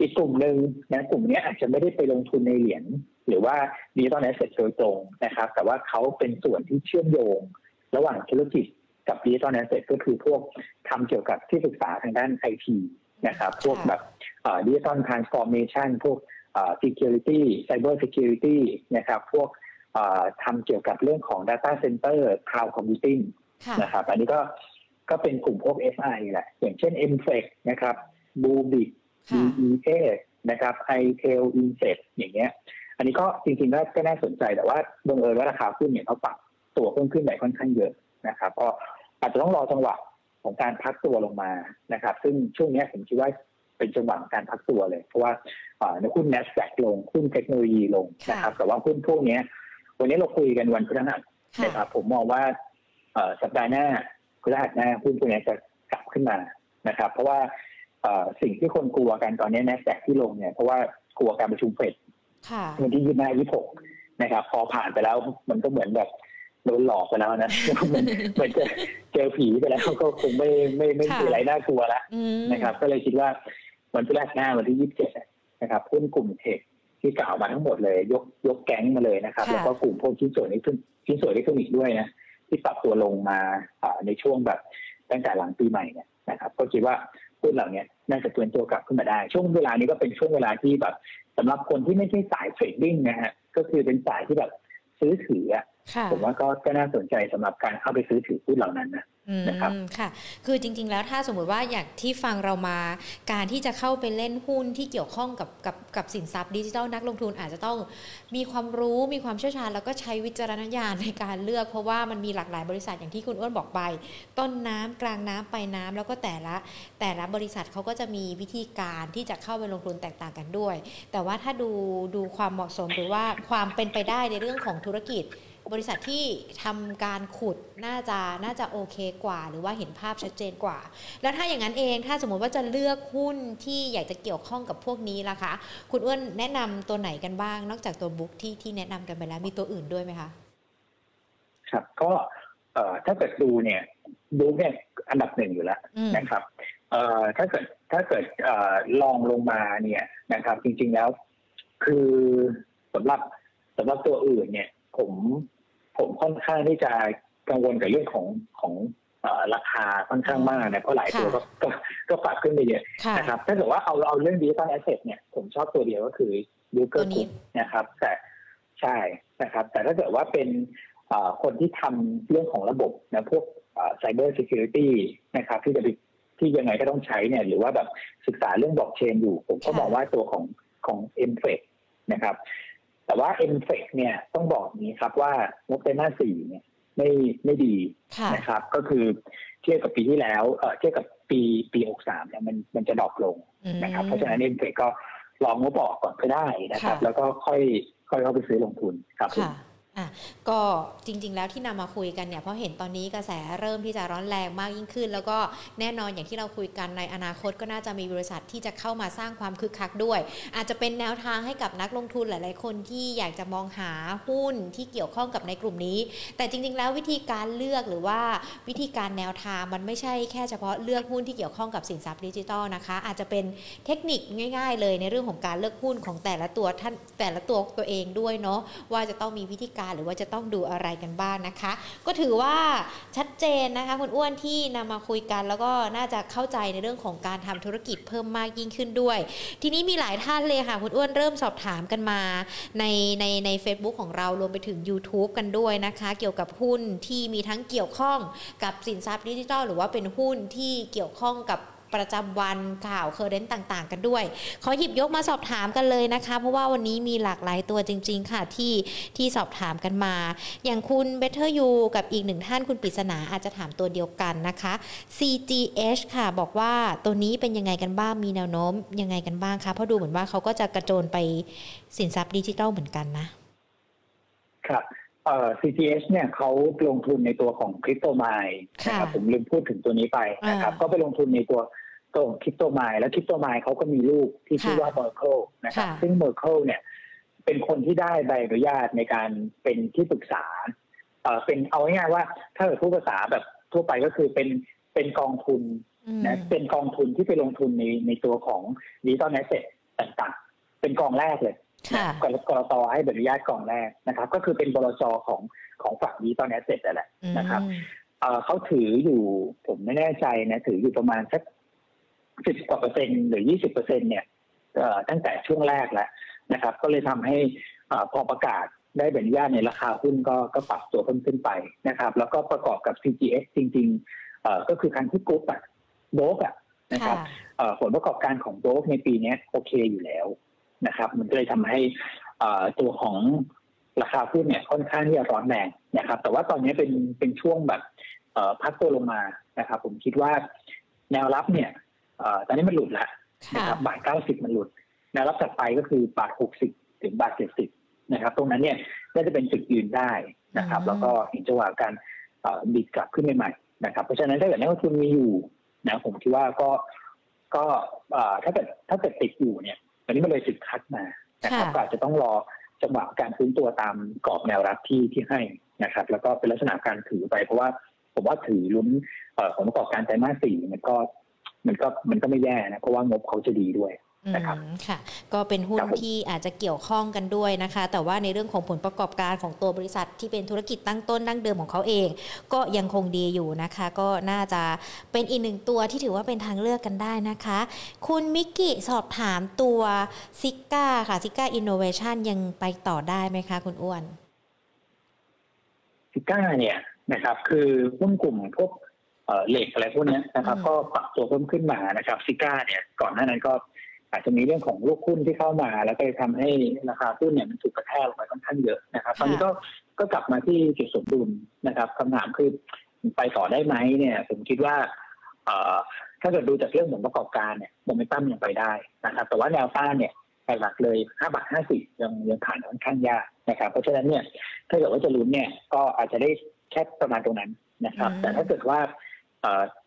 อีกกลุ่มหนึ่งนะกลุ่มเนี้ยอาจจะไม่ได้ไปลงทุนในเหรียญหรือว่า digital asset โดยตรงนะครับ แต่ว่าเขาเป็นส่วนที่เชื่อมโยง ระหว่างธุรกิจ กับ digital asset ก็คือพวกทำเกี่ยวกับที่ปรึกษาทางด้านไอทีนะครับ พวกแบบดิจิตอลทรานส์ฟอร์เมชันพวกเอ่อ security cyber security นะครับ พวกเอ่อทำเกี่ยวกับเรื่องของ data center cloud computing ค่ะนะครับ อันนี้ก็ก็เป็นกลุ่มพวก SI แหละ อย่างเช่น m f e c นะครับ b u b i c ค่ะ DEA นะครับ iTel Inset อย่างเงี้ย อันนี้ก็จริงๆก็ก็น่าสนใจแต่ว่าบังเอิญว่าราคาหุ้นเนี่ยเขาปรับตัวเพิ่มขึ้นไปค่อนข้างเยอะ นะครับ ก็อาจจะต้องรอจังหวะของการพักตัวลงมานะครับ ซึ่งช่วงเนี้ยผมคิดว่าเป็นจังหวะของการพักตัวเลย เพราะว่าอ่าในหุ้น n a s d a q ลงหุ้นเทคโนโลยีลงนะครับ แต่ว่าหุ้นพวกเนี้ยวันนี้เราคุยกันวันพฤหัสค่ะนะครับผมมองว่าเอ่อสัปดาห์หน้าพฤหัสหน้าหุ้นพวกนี้จะกลับขึ้นมานะครับ เพราะว่าเอ่อสิ่งที่คนกลัวกันตอนนี้ n a s d a q ที่ลงเนี่ยเพราะว่ากลัวการประชุมเฟดค่ะวันที่ยี่ห้ายี่หกนะครับ พอผ่านไปแล้วมันก็เหมือนแบบ โดนหลอกไปแล้วนะเหมือนเหมือนเจอเจอผีไปแล้วก็คงไม่ไม่ไม่ค่ะมีอะไรน่ากลัวละอืมนะครับ ก็เลยคิดว่าวันพฤหัสหน้าวันที่ยี่สิบเจ็ดนะครับหุ้นกลุ่มเทคที่กล่าวมาทั้งหมดเลย ยกยกแก๊งมาเลยนะครับค่ะแล้วก็กลุ่มพวกชิ้นส่วนนี้ชิ้นส่วนอิเล็กทรอนิกส์ด้วยนะที่ปรับตัวลงมาอ่าในช่วงแบบตั้งแต่หลังปีใหม่เนี่ยนะครับ ก็คิดว่าหุ้นเหล่านี้น่าจะเตือนตัวกลับขึ้นมาได้ ช่วงเวลานี้ก็เป็นช่วงเวลาที่แบบสำหรับคนที่ไม่ใช่สายเทรดดิ้งนะฮะก็คือเป็นสายที่แบบซื้อถืออะค่ะ ผมว่าก็ก็น่าสนใจสำหรับการเข้าไปซื้อถือหุ้นเหล่านั้นนะอืมนะครับค่ะ คือจริง ๆ แล้วถ้าสมมุติว่าอย่างที่ฟังเรามา การที่จะเข้าไปเล่นหุ้นที่เกี่ยวข้องกับกับกับสินทรัพย์ดิจิทัลนักลงทุนอาจจะต้องมีความรู้มีความเชี่ยวชาญ แล้วก็ใช้วิจารณญาณในการเลือก เพราะว่ามันมีหลากหลายบริษัทอย่างที่คุณอ้วนบอกไป ต้นน้ำกลางน้ำปลายน้ำแล้วก็แต่ละแต่ละบริษัทเขาก็จะมีวิธีการที่จะเข้าไปลงทุนแตกต่างกันด้วย แต่ว่าถ้าดูดูความเหมาะสมหรือว่าความเป็นไปได้ในเรื่องของธุรกิจ บริษัทที่ทำการขุดน่าจะน่าจะโอเคกว่า หรือว่าเห็นภาพชัดเจนกว่า แล้วถ้าอย่างนั้นเองถ้าสมมติว่าจะเลือกหุ้นที่อยากจะเกี่ยวข้องกับพวกนี้ล่ะคะ คุณอ้วนแนะนำตัวไหนกันบ้าง นอกจากตัวบุ๊กที่ที่แนะนำกันไปแล้วมีตัวอื่นด้วยไหมคะ ครับก็เอ่อถ้าเกิดดูเนี่ยดูเนี่ยอันดับหนึ่งอยู่แล้วอืมนะครับเอ่อถ้าเกิดถ้าเกิดเอ่อรองลงมาเนี่ยนะครับ จริง ๆแล้ว คือสำหรับสำหรับตัวอื่นเนี่ย ผมผมค่อนข้างที่จะกังวลกับเรื่องของของเอ่อราคาค่อนข้างมากนะเพราะหลายตัวก็ก็ก็ปรับขึ้นไปเยอะค่ะนะครับถ้าเกิดว่าเอาเอาเรื่อง digital asset เนี่ยผมชอบตัวเดียวก็คือยูเกอตัวร์นี้นะครับ แต่ใช่นะครับ แต่ถ้าเกิดว่าเป็นเอ่อคนที่ทำเรื่องของระบบนะพวกไซเบอร์ซิเคียวริตี้นะครับ ที่จะไปที่ยังไงก็ต้องใช้เนี่ย หรือว่าแบบศึกษาเรื่องบล็อกเชนอยู่ ผมก็ค่ะมองว่าตัวของของ m f e c นะครับ แต่ว่า m f e c เนี่ยต้องบอกอย่างนี้ครับว่างบไตรมาสสี่เนี่ยไม่ไม่ดีค่ะนะครับ ก็คือเทียบกับปีที่แล้วเอ่อเทียบกับปีปี63เนี่ยมันมันจะดรอปลงอืมนะครับเพราะฉะนั้นเอ็นเฟก็ลองงบออกก่อนก็ได้นะครับค่ะแล้วก็ค่อยค่อยเข้าไปซื้อลงทุนครับผมค่ะ อะก็จริง ๆ แล้วที่นำมาคุยกันเนี่ยเพราะเห็นตอนนี้กระแสเริ่มที่จะร้อนแรงมากยิ่งขึ้น แล้วก็แน่นอนอย่างที่เราคุยกันในอนาคตก็น่าจะมีบริษัทที่จะเข้ามาสร้างความคึกคักด้วย อาจจะเป็นแนวทางให้กับนักลงทุนหลาย ๆ คนที่อยากจะมองหาหุ้นที่เกี่ยวข้องกับในกลุ่มนี้ แต่จริง ๆ แล้ววิธีการเลือกหรือว่าวิธีการแนวทางมันไม่ใช่แค่เฉพาะเลือกหุ้นที่เกี่ยวข้องกับสินทรัพย์ดิจิทัลนะคะ อาจจะเป็นเทคนิคง่าย ๆ เลยในเรื่องของการเลือกหุ้นของแต่ละตัวท่านแต่ละตัวตัวเองด้วยเนาะว่าจะต้องมีวิธีการหรือว่าจะต้องดูอะไรกันบ้างนะคะ ก็ถือว่าชัดเจนนะคะคุณอ้วนที่นำมาคุยกัน แล้วก็น่าจะเข้าใจในเรื่องของการทำธุรกิจเพิ่มมากยิ่งขึ้นด้วย ทีนี้มีหลายท่านเลยค่ะคุณอ้วนเริ่มสอบถามกันมา ในในใน Facebook ของเรารวมไปถึง YouTube กันด้วยนะคะ เกี่ยวกับหุ้นที่มีทั้งเกี่ยวข้องกับสินทรัพย์ดิจิทัลหรือว่าเป็นหุ้นที่เกี่ยวข้องกับ ประจำวันข่าวเคอร์เรนต์ต่างๆ กันด้วย ขอหยิบยกมาสอบถามกันเลยนะคะ เพราะว่าวันนี้มีหลากหลายตัวจริง ๆ ค่ะที่ที่สอบถามกันมา อย่างคุณ Better You กับอีกหนึ่งท่านคุณปริศนาอาจจะถามตัวเดียวกันนะคะ CGH ค่ะบอกว่าตัวนี้เป็นยังไงกันบ้างมีแนวโน้มยังไงกันบ้างคะเพราะดูเหมือนว่าเขาก็จะกระโจนไปสินทรัพย์ดิจิทัลเหมือนกันนะครับเอ่อ CGS เนี่ยเขาลงทุนในตัวของคริปโตไมล์นะครับค่ะผมลืมพูดถึงตัวนี้ไปนะครับอ่าก็ไปลงทุนในตัว ตัว Cryptomind แล้ว Cryptomind เขาก็มีลูกที่ชื่อค่ะว่า Merkle นะครับค่ะซึ่ง Merkle เนี่ย เป็นคนที่ได้ใบอนุญาตในการเป็นที่ปรึกษาเอ่อเป็นเอาง่ายๆว่า ถ้าเกิดพูดภาษาแบบทั่วไปก็คือเป็นเป็นกองทุนอืมนะเป็นกองทุนที่ไปลงทุนในในตัวของ digital asset ต่างๆ เป็นกองแรกเลยค่ะกรกรตให้ใบอนุญาตกองแรกนะครับ ก็คือเป็นบลจของของฝั่งนี้ตอนนี้เสร็จแล้วแหละนะครับอืมเอ่อเขาถืออยู่ผมไม่แน่ใจนะถืออยู่ประมาณสัก สิบกว่าเปอร์เซ็นต์หรือยี่สิบเปอร์เซ็นเนี่ยเอ่อตั้งแต่ช่วงแรกแล้วนะครับ ก็เลยทำให้เอ่อพอประกาศได้ใบอนุญาตในยราคาหุ้นก็ก็ปรับตัวเพิ่มขึ้นไปนะครับ แล้วก็ประกอบกับ CGX จริงๆเอ่อก็คือคันที่กรุ๊ปอะโบกอะนะครับค่ะเอ่อผลประกอบการของโบรกในปีนี้โอเคอยู่แล้วนะครับ มันก็เลยทำให้เอ่อตัวของราคาหุ้นเนี่ยค่อนข้างที่จะร้อนแรงนะครับ แต่ว่าตอนนี้เป็นเป็นช่วงแบบเอ่อพักตัวลงมานะครับ ผมคิดว่าแนวรับเนี่ยเอ่อ ตอนนี้มันหลุดแล้วนะค่ะครับบาทเก้าสิบมันหลุดแนวรับถัดไปก็คือบาทหกสิบถึงบาทเจ็ดสิบนะครับ ตรงนั้นเนี่ยน่าจะเป็นจุดยืนได้นะครับอืมแล้วก็เห็นจังหวะการเอ่อบิดกลับขึ้นใหม่ๆนะครับ เพราะฉะนั้นถ้าเกิดนักลงทุนมีอยู่นะผมคิดว่าก็ก็เอ่อถ้าเกิดถ้าเกิดติดอยู่เนี่ยตอนนี้มันเลยจุดคัดมานะครับค่ะก็อาจจะต้องรอจังหวะการฟื้นตัวตามกรอบแนวรับที่ที่ให้นะครับ แล้วก็เป็นลักษณะการถือไปเพราะว่าผมว่าถือลุ้นเอ่อผลประกอบการไตรมาสสี่มันก็ มันก็มันก็ไม่แย่นะเพราะว่างบเขาจะดีด้วยนะครับอืมค่ะ ก็เป็นหุ้นครับผมที่อาจจะเกี่ยวข้องกันด้วยนะคะ แต่ว่าในเรื่องของผลประกอบการของตัวบริษัทที่เป็นธุรกิจตั้งต้นดั้งเดิมของเขาเอง ก็ยังคงดีอยู่นะคะ ก็น่าจะเป็นอีกหนึ่งตัวที่ถือว่าเป็นทางเลือกกันได้นะคะ คุณมิกกี้สอบถามตัว Ziga ค่ะ Ziga Innovation ยังไปต่อได้ไหมคะ คุณอ้วน Ziga เนี่ยนะครับ คือหุ้นกลุ่มพวก เอ่อเหล็กอะไรพวกเนี้ยนะครับอืมก็ปรับตัวเพิ่มขึ้นมานะครับ Ziga เนี่ยก่อนหน้านั้นก็อาจจะมีเรื่องของลูกหุ้นที่เข้ามา แล้วก็เลยทำให้ราคาหุ้นเนี่ยมันถูกกระแทกลงไปค่อนข้างเยอะนะครับตอนนี้ก็ก็กลับมาที่จุดสมดุลนะครับคำถามคือไปต่อได้ไหมเนี่ย ผมคิดว่าเอ่อถ้าเกิดดูจากเรื่องผลประกอบการเนี่ยโมเมนตัมยังไปได้นะครับ แต่ว่าแนวต้านเนี่ยหลักๆเลย5บาท50ยังยังผ่านค่อนข้างยากนะครับ เพราะฉะนั้นเนี่ยถ้าเกิดว่าจะลุ้นเนี่ยก็อาจจะได้แค่ประมาณตรงนั้นนะครับอืมแต่ถ้าเกิดว่าเอ่อ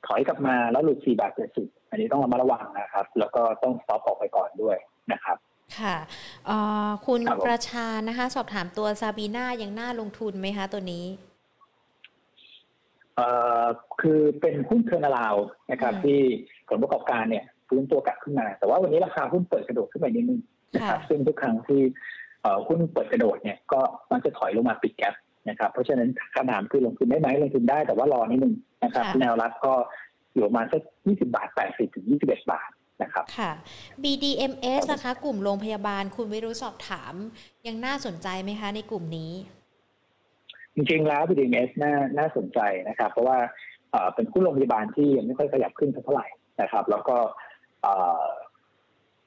ถอยกลับมาแล้วหลุด4บาท70อันนี้ต้องระมัดระวังนะครับ แล้วก็ต้องสต็อปออกไปก่อนด้วยนะครับค่ะเอ่อคุณครับผมประชานะคะ สอบถามตัวซาบีนายังน่าลงทุนไหมคะตัวนี้เอ่อคือเป็นหุ้นเทอร์นาลาวนะครับอืมที่ผลประกอบการเนี่ยฟื้นตัวกลับขึ้นมา แต่ว่าวันนี้ราคาหุ้นเปิดกระโดดขึ้นไปนิดนึงนะครับค่ะซึ่งทุกครั้งที่เอ่อหุ้นเปิดกระโดดเนี่ยก็มักจะถอยลงมาปิดแก๊ป นะครับ เพราะฉะนั้นคำถามคือลงทุนได้ไหมลงทุนได้แต่ว่ารอนิดนึงนะครับค่ะแนวรับก็อยู่ประมาณสัก 20 บาท 80ถึง21 บาทนะครับ ค่ะ BDMS นะคะ กลุ่มโรงพยาบาลคุณวิรุธสอบถาม ยังน่าสนใจไหมคะในกลุ่มนี้ จริงๆแล้ว BDMs น่าน่าสนใจนะครับ เพราะว่าเอ่อเป็นหุ้นโรงพยาบาลที่ยังไม่ค่อยขยับขึ้นสักเท่าไหร่นะครับ แล้วก็เอ่อ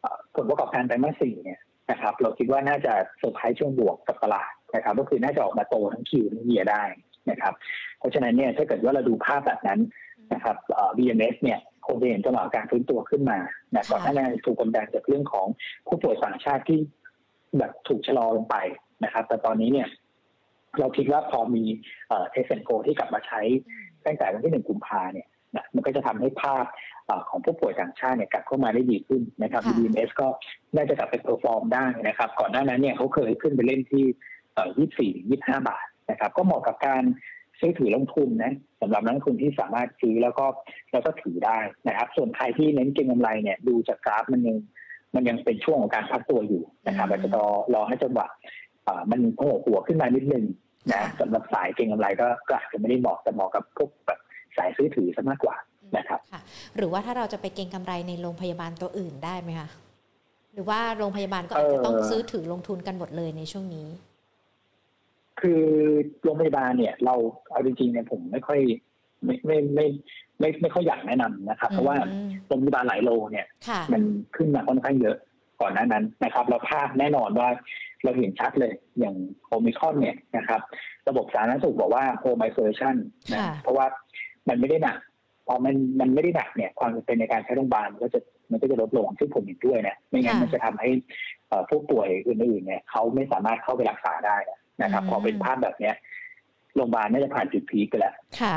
เอ่อผลประกอบการไตรมาสสี่เนี่ยนะครับ เราคิดว่าน่าจะเซอร์ไพรส์ช่วงบวกกับตลาด นะครับก็คือน่าจะออกมาโตทั้งคิวทั้งเยียได้นะครับ เพราะฉะนั้นเนี่ยถ้าเกิดว่าเราดูภาพแบบนั้นนะครับ BMS เนี่ยคงจะเห็นจังหวะการฟื้นตัวขึ้นมานะก่อนหน้านั้นถูกกดดันจากเรื่องของผู้ป่วยต่างชาติที่แบบถูกชะลอลงไปนะครับ แต่ตอนนี้เนี่ยเราคิดว่าพอมี Test & Go ที่กลับมาใช้ตั้งแต่วันที่หนึ่งกุมภาเนี่ยนะมันก็จะทำให้ภาพของผู้ป่วยต่างชาติเนี่ยกลับเข้ามาได้ดีขึ้นนะครับ BMS ก็น่าจะกลับไป perform ได้นะครับ ก่อนหน้านั้นเนี่ยเขาเคยขึ้นไปเล่นที่ ยี่สี่ยี่ห้าบาทนะครับ ก็เหมาะกับการซื้อถือลงทุนนะสำหรับนักลงทุนที่สามารถซื้อแล้วก็แล้วก็ถือได้นะครับ ส่วนใครที่เน้นเก็งกำไรเนี่ยดูจากกราฟมันยังมันยังเป็นช่วงของการพักตัวอยู่นะครับอาจจะรอรอให้จังหวะมันโผล่หัวขึ้นมานิดนึงนะสำหรับสายเก็งกำไรก็ก็อาจจะไม่ได้เหมาะแต่เหมาะกับพวกแบบสายซื้อถือซะมากกว่านะครับหรือว่าถ้าเราจะไปเก็งกำไรในโรงพยาบาลตัวอื่นได้ไหมคะหรือว่าโรงพยาบาลก็อาจจะต้องซื้อถือลงทุนกันหมดเลยในช่วงนี้ คือโรงพยาบาลเนี่ย เราเอาจริงๆเนี่ยผมไม่ค่อยไม่ไม่ไม่ไม่ไม่ค่อยอยากแนะนำนะครับเพราะว่าโรงพยาบาลหลายโรงเนี่ย มันขึ้นมาค่อนข้างเยอะก่อนหน้านั้นนะครับ เราภาพแน่นอนว่าเราเห็นชัดเลยอย่างโอมิครอนเนี่ยนะครับ ระบบสาธารณสุขบอกว่า home isolation นะเพราะว่ามันไม่ได้หนักพอมันมันไม่ได้หนักเนี่ย ความจำเป็นในการใช้โรงพยาบาลมันก็จะมันก็จะลดลงซึ่งผมเห็นด้วยนะไม่งั้นมันจะทำให้ผู้ป่วยอื่นๆเนี่ยเขาไม่สามารถเข้าไปรักษาได้ นะครับ พอเป็นภาพแบบเนี้ยโรงพยาบาลน่าจะผ่านจุดพีกไปแล้ว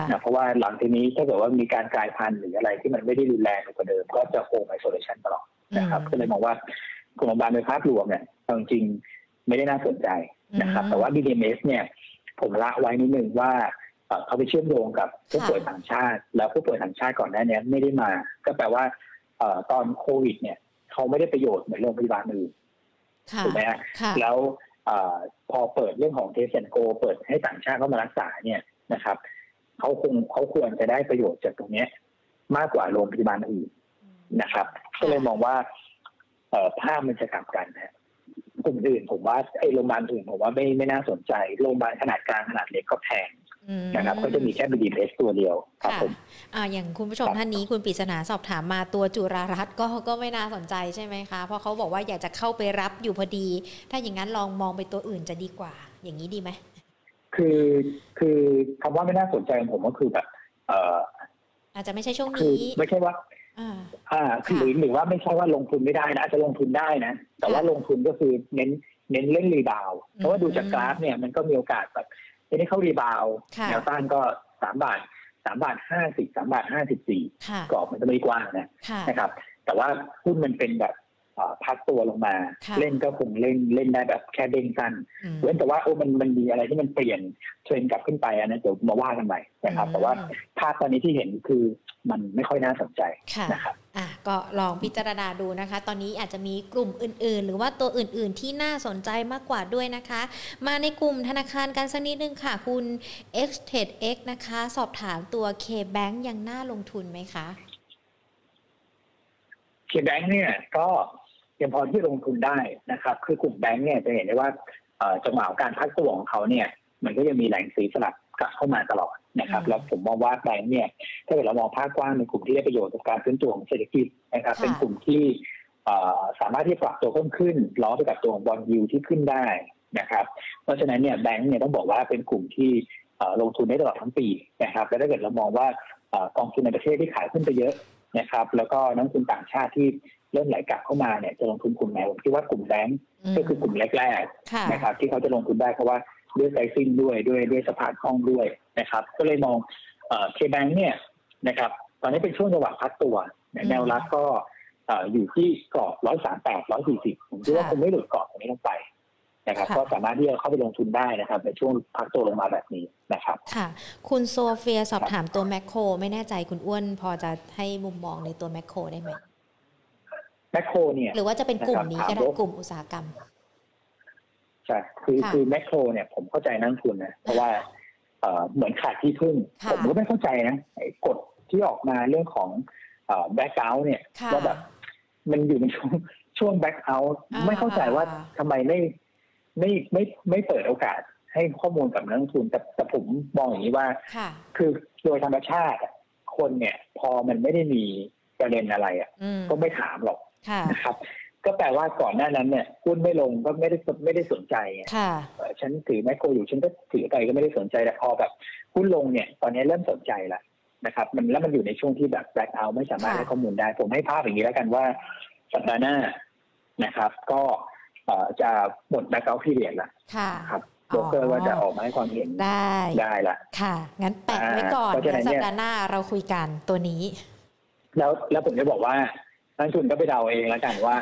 นะเพราะว่าหลังทีนี้ถ้าเกิดว่ามีการกลายพันธุ์หรืออะไรที่มันไม่ได้รุนแรงกว่าเดิม ก็จะโฮมไอโซเลชันตลอดนะครับก็เลยมองว่าโรงพยาบาลในภาพรวมเนี่ยจริงไม่ได้น่าสนใจนะครับ แต่ว่า BDMS เนี่ย ผมละไว้นิดนึงว่าเขาไปเชื่อมโยงกับผู้ป่วยต่างชาติ แล้วผู้ป่วยต่างชาติก่อนหน้านี้ไม่ได้มา ก็แปลว่าตอนโควิด เนี่ย เขาไม่ได้ประโยชน์เหมือนโรงพยาบาลอื่นถูกไหมฮะแล้ว พอเปิดเรื่องของ Test & Go เปิดให้ต่างชาติเข้ามารักษาเนี่ยนะครับเขาคงเขาควรจะได้ประโยชน์จากตรงนี้มากกว่าโรงพยาบาลอื่นนะครับ ก็เลยมองว่าภาพมันจะกลับกันนะกลุ่มอื่นผมว่าไอ้โรงพยาบาลอื่นผมว่าไม่ไม่น่าสนใจโรงพยาบาลขนาดกลางขนาดเล็กก็แพง นะครับก็จะมีแค่บีดีเพสตัวเดียวครับผมอ่าอย่างคุณผู้ชมท่านนี้คุณปริศนาสอบถามมาตัวจุรารัตก็ก็ไม่น่าสนใจใช่ไหมคะ เพราะเขาบอกว่าอยากจะเข้าไปรับอยู่พอดี ถ้าอย่างนั้นลองมองไปตัวอื่นจะดีกว่า อย่างนี้ดีไหมคือคือคำว่าไม่น่าสนใจของผมก็คือแบบ เอ่ออาจจะไม่ใช่ช่วงนี้ไม่ใช่ว่าอ่าคือหรือหรือว่าไม่ใช่ว่าลงทุนไม่ได้นะอาจจะลงทุนได้นะ แต่ว่าลงทุนก็คือเน้นเน้นเล่น rebound เพราะว่าดูจากกราฟเนี่ยมันก็มีโอกาสแบบ technical rebound แนวต้านก็สามบาทสามบาทห้าสิบสามบาทห้าสิบสี่กรอบมันจะไม่กว้างนะนะครับ แต่ว่าหุ้นมันเป็นแบบ พักตัวลงมา เล่นก็คงเล่นเล่นได้แบบแค่เด้งสั้นเว้นแต่ว่าโอ้มันมันมีอะไรที่มันเปลี่ยนเทรนด์กลับขึ้นไปอันนั้นเดี๋ยวมาว่ากันใหม่นะครับ แต่ว่าภาพตอนนี้ที่เห็นคือมันไม่ค่อยน่าสนใจนะครับอะก็ลองพิจารณาดูนะคะ ตอนนี้อาจจะมีกลุ่มอื่น ๆ หรือว่าตัวอื่น ๆ ที่น่าสนใจมากกว่าด้วยนะคะ มาในกลุ่มธนาคารกันสักนิดนึงค่ะ คุณ x t e d x นะคะ สอบถามตัว K-Bank ยังน่าลงทุนไหมคะ K-Bank เนี่ยก็ ยังพอที่ลงทุนได้นะครับ คือกลุ่มแบงก์เนี่ยจะเห็นได้ว่าจังหวะการพักตัวของเขาเนี่ย มันก็ยังมีแหล่งสีสลับกลับเข้ามาตลอดนะครับแล้วผมมองว่าแบงก์เนี่ยถ้าเกิดเรามองภาพกว้างเป็นกลุ่มที่ได้ประโยชน์จากการขึ้นตัวของเศรษฐกิจนะครับ เป็นกลุ่มที่สามารถที่ปรับตัวเพิ่มขึ้นล้อไปกับตัวของบอลยูที่ขึ้นได้นะครับ เพราะฉะนั้นเนี่ยแบงก์เนี่ยต้องบอกว่าเป็นกลุ่มที่ลงทุนได้ตลอดทั้งปีนะครับและถ้าเกิดเรามองว่ากองทุนในประเทศที่ขายขึ้นไปเยอะนะครับ แล้วก็นักทุนต่างชาติที่ เริ่มไหลกลับเข้ามาเนี่ยจะลงทุนกลุ่มไหนผมคิดว่ากลุ่มแบงก์ก็คือกลุ่มแรกๆนะครับ ที่เขาจะลงทุนได้เพราะว่าด้วยไซซิ่งด้วยด้วยด้วยสภาพคล่องด้วยนะครับ ก็เลยมองเคแบงเนี่ยนะครับ ตอนนี้เป็นช่วงจังหวะพักตัวแนวรับก็อยู่ที่กรอบร้อยสามแปดร้อยสี่สิบผมคิดว่าคงไม่หลุดกรอบตรงนี้ลงไปนะครับก็สามารถที่จะเข้าไปลงทุนได้นะครับ ในช่วงพักตัวลงมาแบบนี้นะครับ ค่ะ คุณโซเฟียสอบถามตัวแมคโคร ไม่แน่ใจคุณอ้วนพอจะให้มุมมองในตัวแมคโครได้ไหม แมคโครเนี่ยหรือว่าจะเป็นกลุ่มนี้ก็ได้กลุ่มอุตสาหกรรมใช่คือคือแมคโครเนี่ยผมเข้าใจนักทุนนะเพราะว่าเหมือนขาดที่พึ่ง ผมก็ไม่เข้าใจนะกฎที่ออกมาเรื่องของ blackout เนี่ยว่าแบบมันอยู่ในช่วงช่วง blackout ไม่เข้าใจว่าทำไมไม่ไม่ไม่ไม่เปิดโอกาสให้ข้อมูลกับนักทุนแต่แต่ผมมองอย่างนี้ว่าคือโดยธรรมชาติคนเนี่ย พอมันไม่ได้มีประเด็นอะไรอะก็ไม่ถามหรอก นะครับ ก็แปลว่าก่อนหน้านั้นเนี่ยหุ้นไม่ลงก็ไม่ได้ไม่ได้สนใจไงค่ะเอ่อฉันถือแมคโครอยู่ฉันก็ถือไปก็ไม่ได้สนใจแต่พอแบบหุ้นลงเนี่ย ตอนนี้เริ่มสนใจละนะครับ มันแล้วมันอยู่ในช่วงที่แบบแบล็คเอาไม่สามารถค่ะให้ข้อมูลได้ ผมให้ภาพอย่างนี้แล้วกันว่าสัปดาห์หน้านะครับ ก็เอ่อจะหมดแบล็คเอาพีเรียดละค่ะครับโบรกเกอร์ว่าจะออกมาให้ความเห็นได้ได้ละค่ะ งั้นแปะไว้ก่อนเพราะฉะนั้นสัเนี่ปยดาห์หน้าเราคุยกันตัวนี้ แล้วแล้วผมจะบอกว่า นักลงทุนก็ไปเดาเองแล้วกันว่า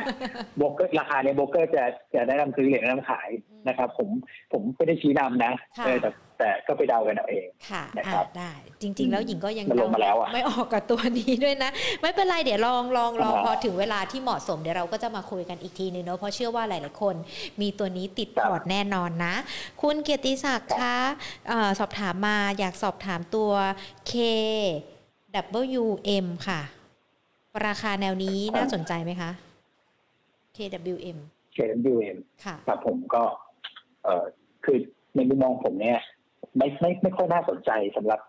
โบรกเกอร์ราคาเนี่ยโบรกเกอร์จะจะแนะนำซื้อหรือแนะนำขายนะครับ ผมผมไม่ได้ชี้นำนะค่ะเออแต่แต่ก็ไปเดากันเอาเองค่ะนะครับอะได้จริง ๆ แล้วหญิงก็ยังมันลงมาแล้วอะไม่ออกกับตัวนี้ด้วยนะ ไม่เป็นไรเดี๋ยวลองลองลองอ่าพอถึงเวลาที่เหมาะสมเดี๋ยวเราก็จะมาคุยกันอีกทีนึงเนาะเพราะเชื่อว่าหลายๆคน มีตัวนี้ติดครัพบอร์ตแน่นอนนะ คุณเกียรติศักดิ์คะเออสอบถามมาอยากสอบถามตัว KWM ค่ะ ราคาแนวนี้น่าสนใจไหมคะ KWM KWM ค่ะครับผมก็ เอ่อคือในมุมมองผมเนี่ย ไม่ไม่ไม่ค่อยน่าสนใจสำหรับ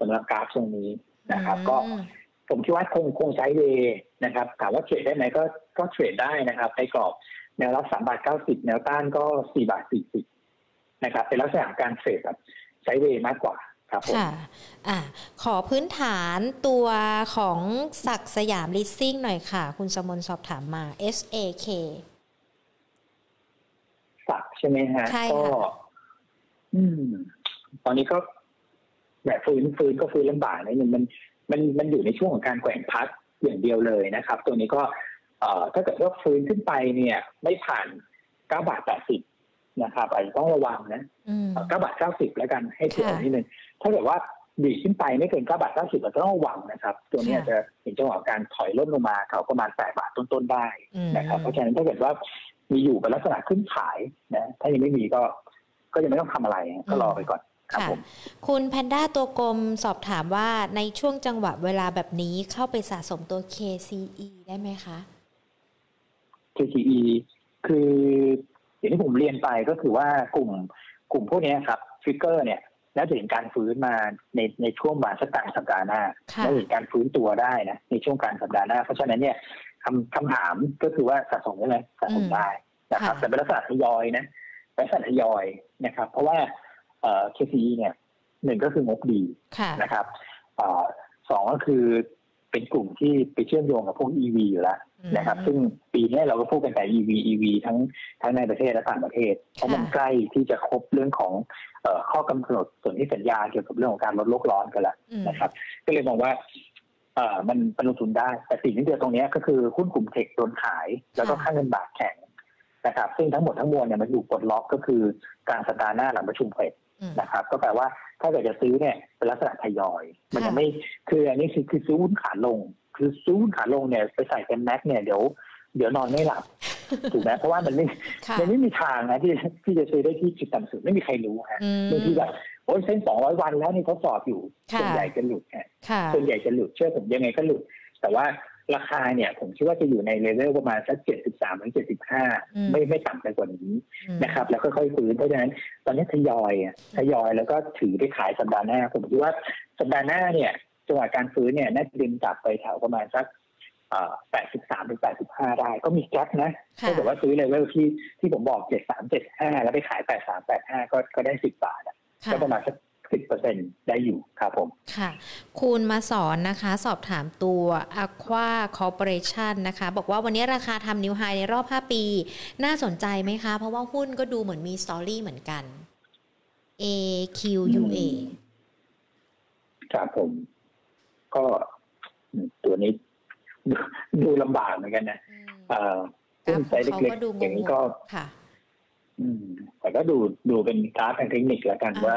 สำหรับกราฟช่วงนี้นะครับ ก็อืมผมคิดว่าคงคง sideway นะครับถามว่าเทรดได้ไหมก็ก็เทรดได้นะครับในกรอบแนวรับสามบาทเก้าสิบแนวต้านก็สี่บาทสี่สิบนะครับ เป็นลักษณะของการเทรดแบบใช้เวย์มากกว่า ครับผมค่ะอะขอพื้นฐานตัวของศักดิ์สยามลิสซิ่งหน่อยค่ะ คุณสมนสอบถามมา SAK สักใช่ไหมฮะใช่ก็ค่ะอืม ตอนนี้ก็แบบฟื้นฟื้นก็ฟื้นลำบากนิดนึงมันมันมันอยู่ในช่วงของการแกว่งพักอย่างเดียวเลยนะครับ ตัวนี้ก็เอ่อถ้าเกิดว่าฟื้นขึ้นไปเนี่ย ไม่ผ่านเก้าบาทแปดสิบนะครับอาจจะต้องระวังนะอืมเก้าบาทเก้าสิบแล้วกันให้เผื่อค่ะนิดนึง ถ้าเกิดว่าดีดขึ้นไปไม่เกินเก้าบาทเก้าสิบเราต้องระวังนะครับ ตัวนี้ค่ะอาจจะเห็นจังหวะการถอยล่นลงมาเขาประมาณแปดบาทต้นๆได้อืมนะครับ เพราะฉะนั้นถ้าเกิดว่ามีอยู่เป็นลักษณะขึ้นขายนะถ้ายังไม่มีก็ ก็ยังไม่ต้องทำอะไรก็รอไปก่อนครับค่ะผมคุณแพนด้าตัวกลมสอบถามว่าในช่วงจังหวะเวลาแบบนี้เข้าไปสะสมตัว KCE ได้ไหมคะ KTE คืออย่างที่ผมเรียนไปก็คือว่ากลุ่มกลุ่มพวกนี้ครับทริกเกอร์เนี่ย น่าจะเห็นการฟื้นมาในในช่วงมาสักกลางสัปดาห์หน้าค่ะน่าจะเห็นการฟื้นตัวได้นะในช่วงกลางสัปดาห์หน้า เพราะฉะนั้นเนี่ยคำคำถามก็คือว่าสะสมได้ไหมสะสมได้นะครับค่ะแต่เป็นลักษณะทยอยนะเป็นลักษณะทยอยนะครับ เพราะว่าเอ่อ KCE เนี่ยหนึ่งก็คืองบดีค่ะนะครับเอ่อสองก็คือเป็นกลุ่มที่ไปเชื่อมโยงกับพวก EV อยู่แล้ว นะครับ ซึ่งปีนี้เราก็พูดกันแต่ EV EV ทั้งทั้งในประเทศและต่างประเทศ เพราะมันใกล้ที่จะครบเรื่องของเอ่อข้อกำหนดส่วนที่สัญญาเกี่ยวกับเรื่องของการลดโลกร้อนกันละอืมนะครับ ก็เลยมองว่าเอ่อมันมันลงทุนได้ แต่สิ่งที่เดียวตรงเนี้ยก็คือหุ้นกลุ่มเทคโดนขาย แล้วก็ค่ะค่าเงินบาทแข็งนะครับซึ่งทั้งหมดทั้งมวลเนี่ยมันอยู่ปลดล็อกก็คือการสัปดาห์หน้าหลังประชุมเฟดอืมนะครับ ก็แปลว่าถ้าเกิดจะซื้อเนี่ยเป็นลักษณะทยอย มันยังค่ะไม่คืออันนี้คือคือซื้อหุ้นขาลง คือซื้อหุ้นขาลงเนี่ยไปใส่เป็นแม็กเนี่ยเดี๋ยวเดี๋ยวนอนไม่หลับถูกไหมเพราะว่ามันไม่ค่ะมันไม่มีทางนะที่ที่จะซื้อได้ที่จุดต่ำสุดไม่มีใครรู้ฮะอืมบางทีแบบโอ้ยเส้นสองร้อยวันแล้วนี่ทดสอบอยู่ค่ะส่วนใหญ่จะหลุดฮะค่ะส่วนใหญ่จะหลุดเชื่อผมยังไงก็หลุด แต่ว่าราคาเนี่ย ผมคิดว่าจะอยู่ในเลเวลประมาณสักเจ็ดสิบสามถึงเจ็ดสิบห้าอืมไม่ไม่ต่ำไปกว่านี้อืมนะครับ แล้วค่อยๆฟื้นเพราะฉะนั้น ตอนนี้ทยอยอะทยอยแล้วก็ถือได้ขายสัปดาห์หน้า ผมคิดว่าสัปดาห์หน้าเนี่ย จังหวะการฟื้นเนี่ยน่าจะดึงกลับไปแถวประมาณสักแปดสิบสามถึงแปดสิบห้าได้ ก็มีแก๊ปนะค่ะถ้าเกิดว่าซื้อเลเวลที่ที่ผมบอกเจ็ดสามเจ็ดห้าแล้วไปขายแปดสามแปดห้าก็ก็ได้สิบบาทอะค่ะก็ประมาณสักสิบเปอร์เซ็นได้อยู่ครับผม ค่ะ คุณมาสอนนะคะสอบถามตัว Aqua Corporation นะคะ บอกว่าวันนี้ราคาทำนิวไฮในรอบ 5 ปี น่าสนใจไหมคะ เพราะว่าหุ้นก็ดูเหมือนมีสตอรี่เหมือนกัน AQUA ครับผม ก็ตัวนี้ดูดูลำบากเหมือนกันนะอืมเอ่อกราหุ้ฟนขไซองส์เขาเล็กก็ดูๆงอย่างนี้งก็ๆค่ะอืมแต่ก็ดูดูเป็นกราฟทางเทคนิคแล้วกันอ่าว่า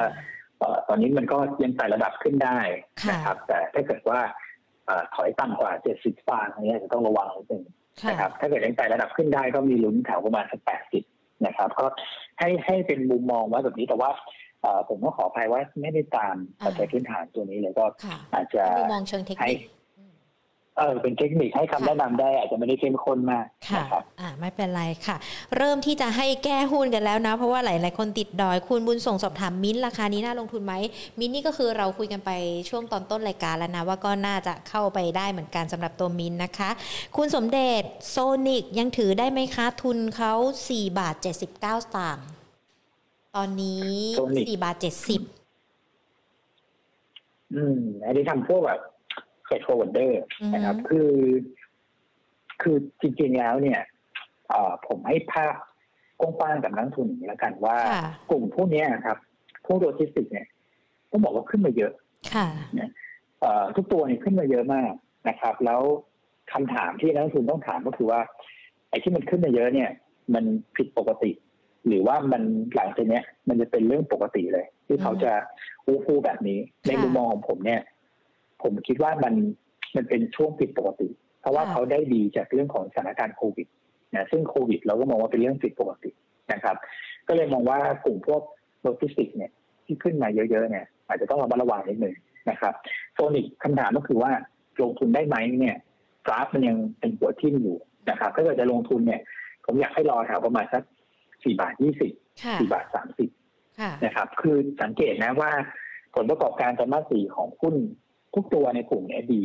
เอ่อตอนนี้มันก็ยังไต่ระดับขึ้นได้ค่ะนะครับ แต่ถ้าเกิดว่าเอ่อถอยต่ำกว่า70บาทอันนี้อาจจะต้องระวังนิดนึงค่ะนะครับถ้าเกิดยังไต่ระดับขึ้นได้ก็มีลุ้นแถวประมาณสัก80นะครับ ก็ให้ให้เป็นมุมมองไว้แบบนี้แต่ว่าเอ่อ ผมก็ขออภัยว่าไม่ได้ตามปัจจัยพื้นฐานตัวนี้เลยก็ค่ะอาจจะดูมองเชิงเทคนิคอืมเเออเป็นเทคนิคให้คำแนะนำได้อาจจะไม่ได้เข้มข้นมากค่ะอ่าไม่เป็นไรค่ะ เริ่มที่จะให้แก้หุ้นกันแล้วนะ เพราะว่าหลาย ๆ คนติดดอยคุณบุญส่งสอบถามมิ้นราคานี้น่าลงทุนไหมมิ้นนี่ก็คือเราคุยกันไปช่วงตอนต้นรายการแล้วนะว่าก็น่าจะเข้าไปได้เหมือนกันสำหรับตัวมิ้นนะคะ คุณสมเด็จโซนิกยังถือได้ไหมคะทุนเขา4บาท79สตางค์ ตอนนี้4บาท70อืม อันนี้ทำพวกแบบ freight forwarder นะครับ คือ คือจริงๆแล้วเนี่ยผมให้ภาพกว้างๆกับนักทุนอย่างนี้แล้วกันว่ากลุ่มพวกนี้ครับ พวกโลจิสติกเนี่ยต้องบอกว่าขึ้นมาเยอะค่ะทุกตัวเนี่ยขึ้นมาเยอะมากนะครับ แล้วคำถามที่นักทุนต้องถามก็คือว่าไอ้ที่มันขึ้นมาเยอะเนี่ย มันผิดปกติ หรือว่ามันหลังจากนี้มันจะเป็นเรื่องปกติเลย ที่เขาจะอู้ฟู่แบบนี้ ในมุมมองของผมเนี่ย ผมคิดว่ามันมันเป็นช่วงผิดปกติ เพราะว่าเขาได้ดีจากเรื่องของสถานการณ์โควิดนะซึ่งโควิด เราก็มองว่าเป็นเรื่องผิดปกตินะครับ ก็เลยมองว่ากลุ่มพวกโลจิสติกเนี่ยที่ขึ้นมาเยอะๆเนี่ย อาจจะต้องระมัดระวังนิดหนึ่งนะครับโซนิกคำถามก็คือว่าลงทุนได้ไหมเนี่ยกราฟมันยังเป็นหัวทิ่มอยู่นะครับถ้าเกิดจะลงทุนเนี่ย ผมอยากให้รอแถวประมาณสัก สี่บาทยี่สิบสี่บาทสามสิบนะครับ คือสังเกตนะว่าผลประกอบการไตรมาสสี่ของหุ้นทุกตัวในกลุ่มเนี้ยดี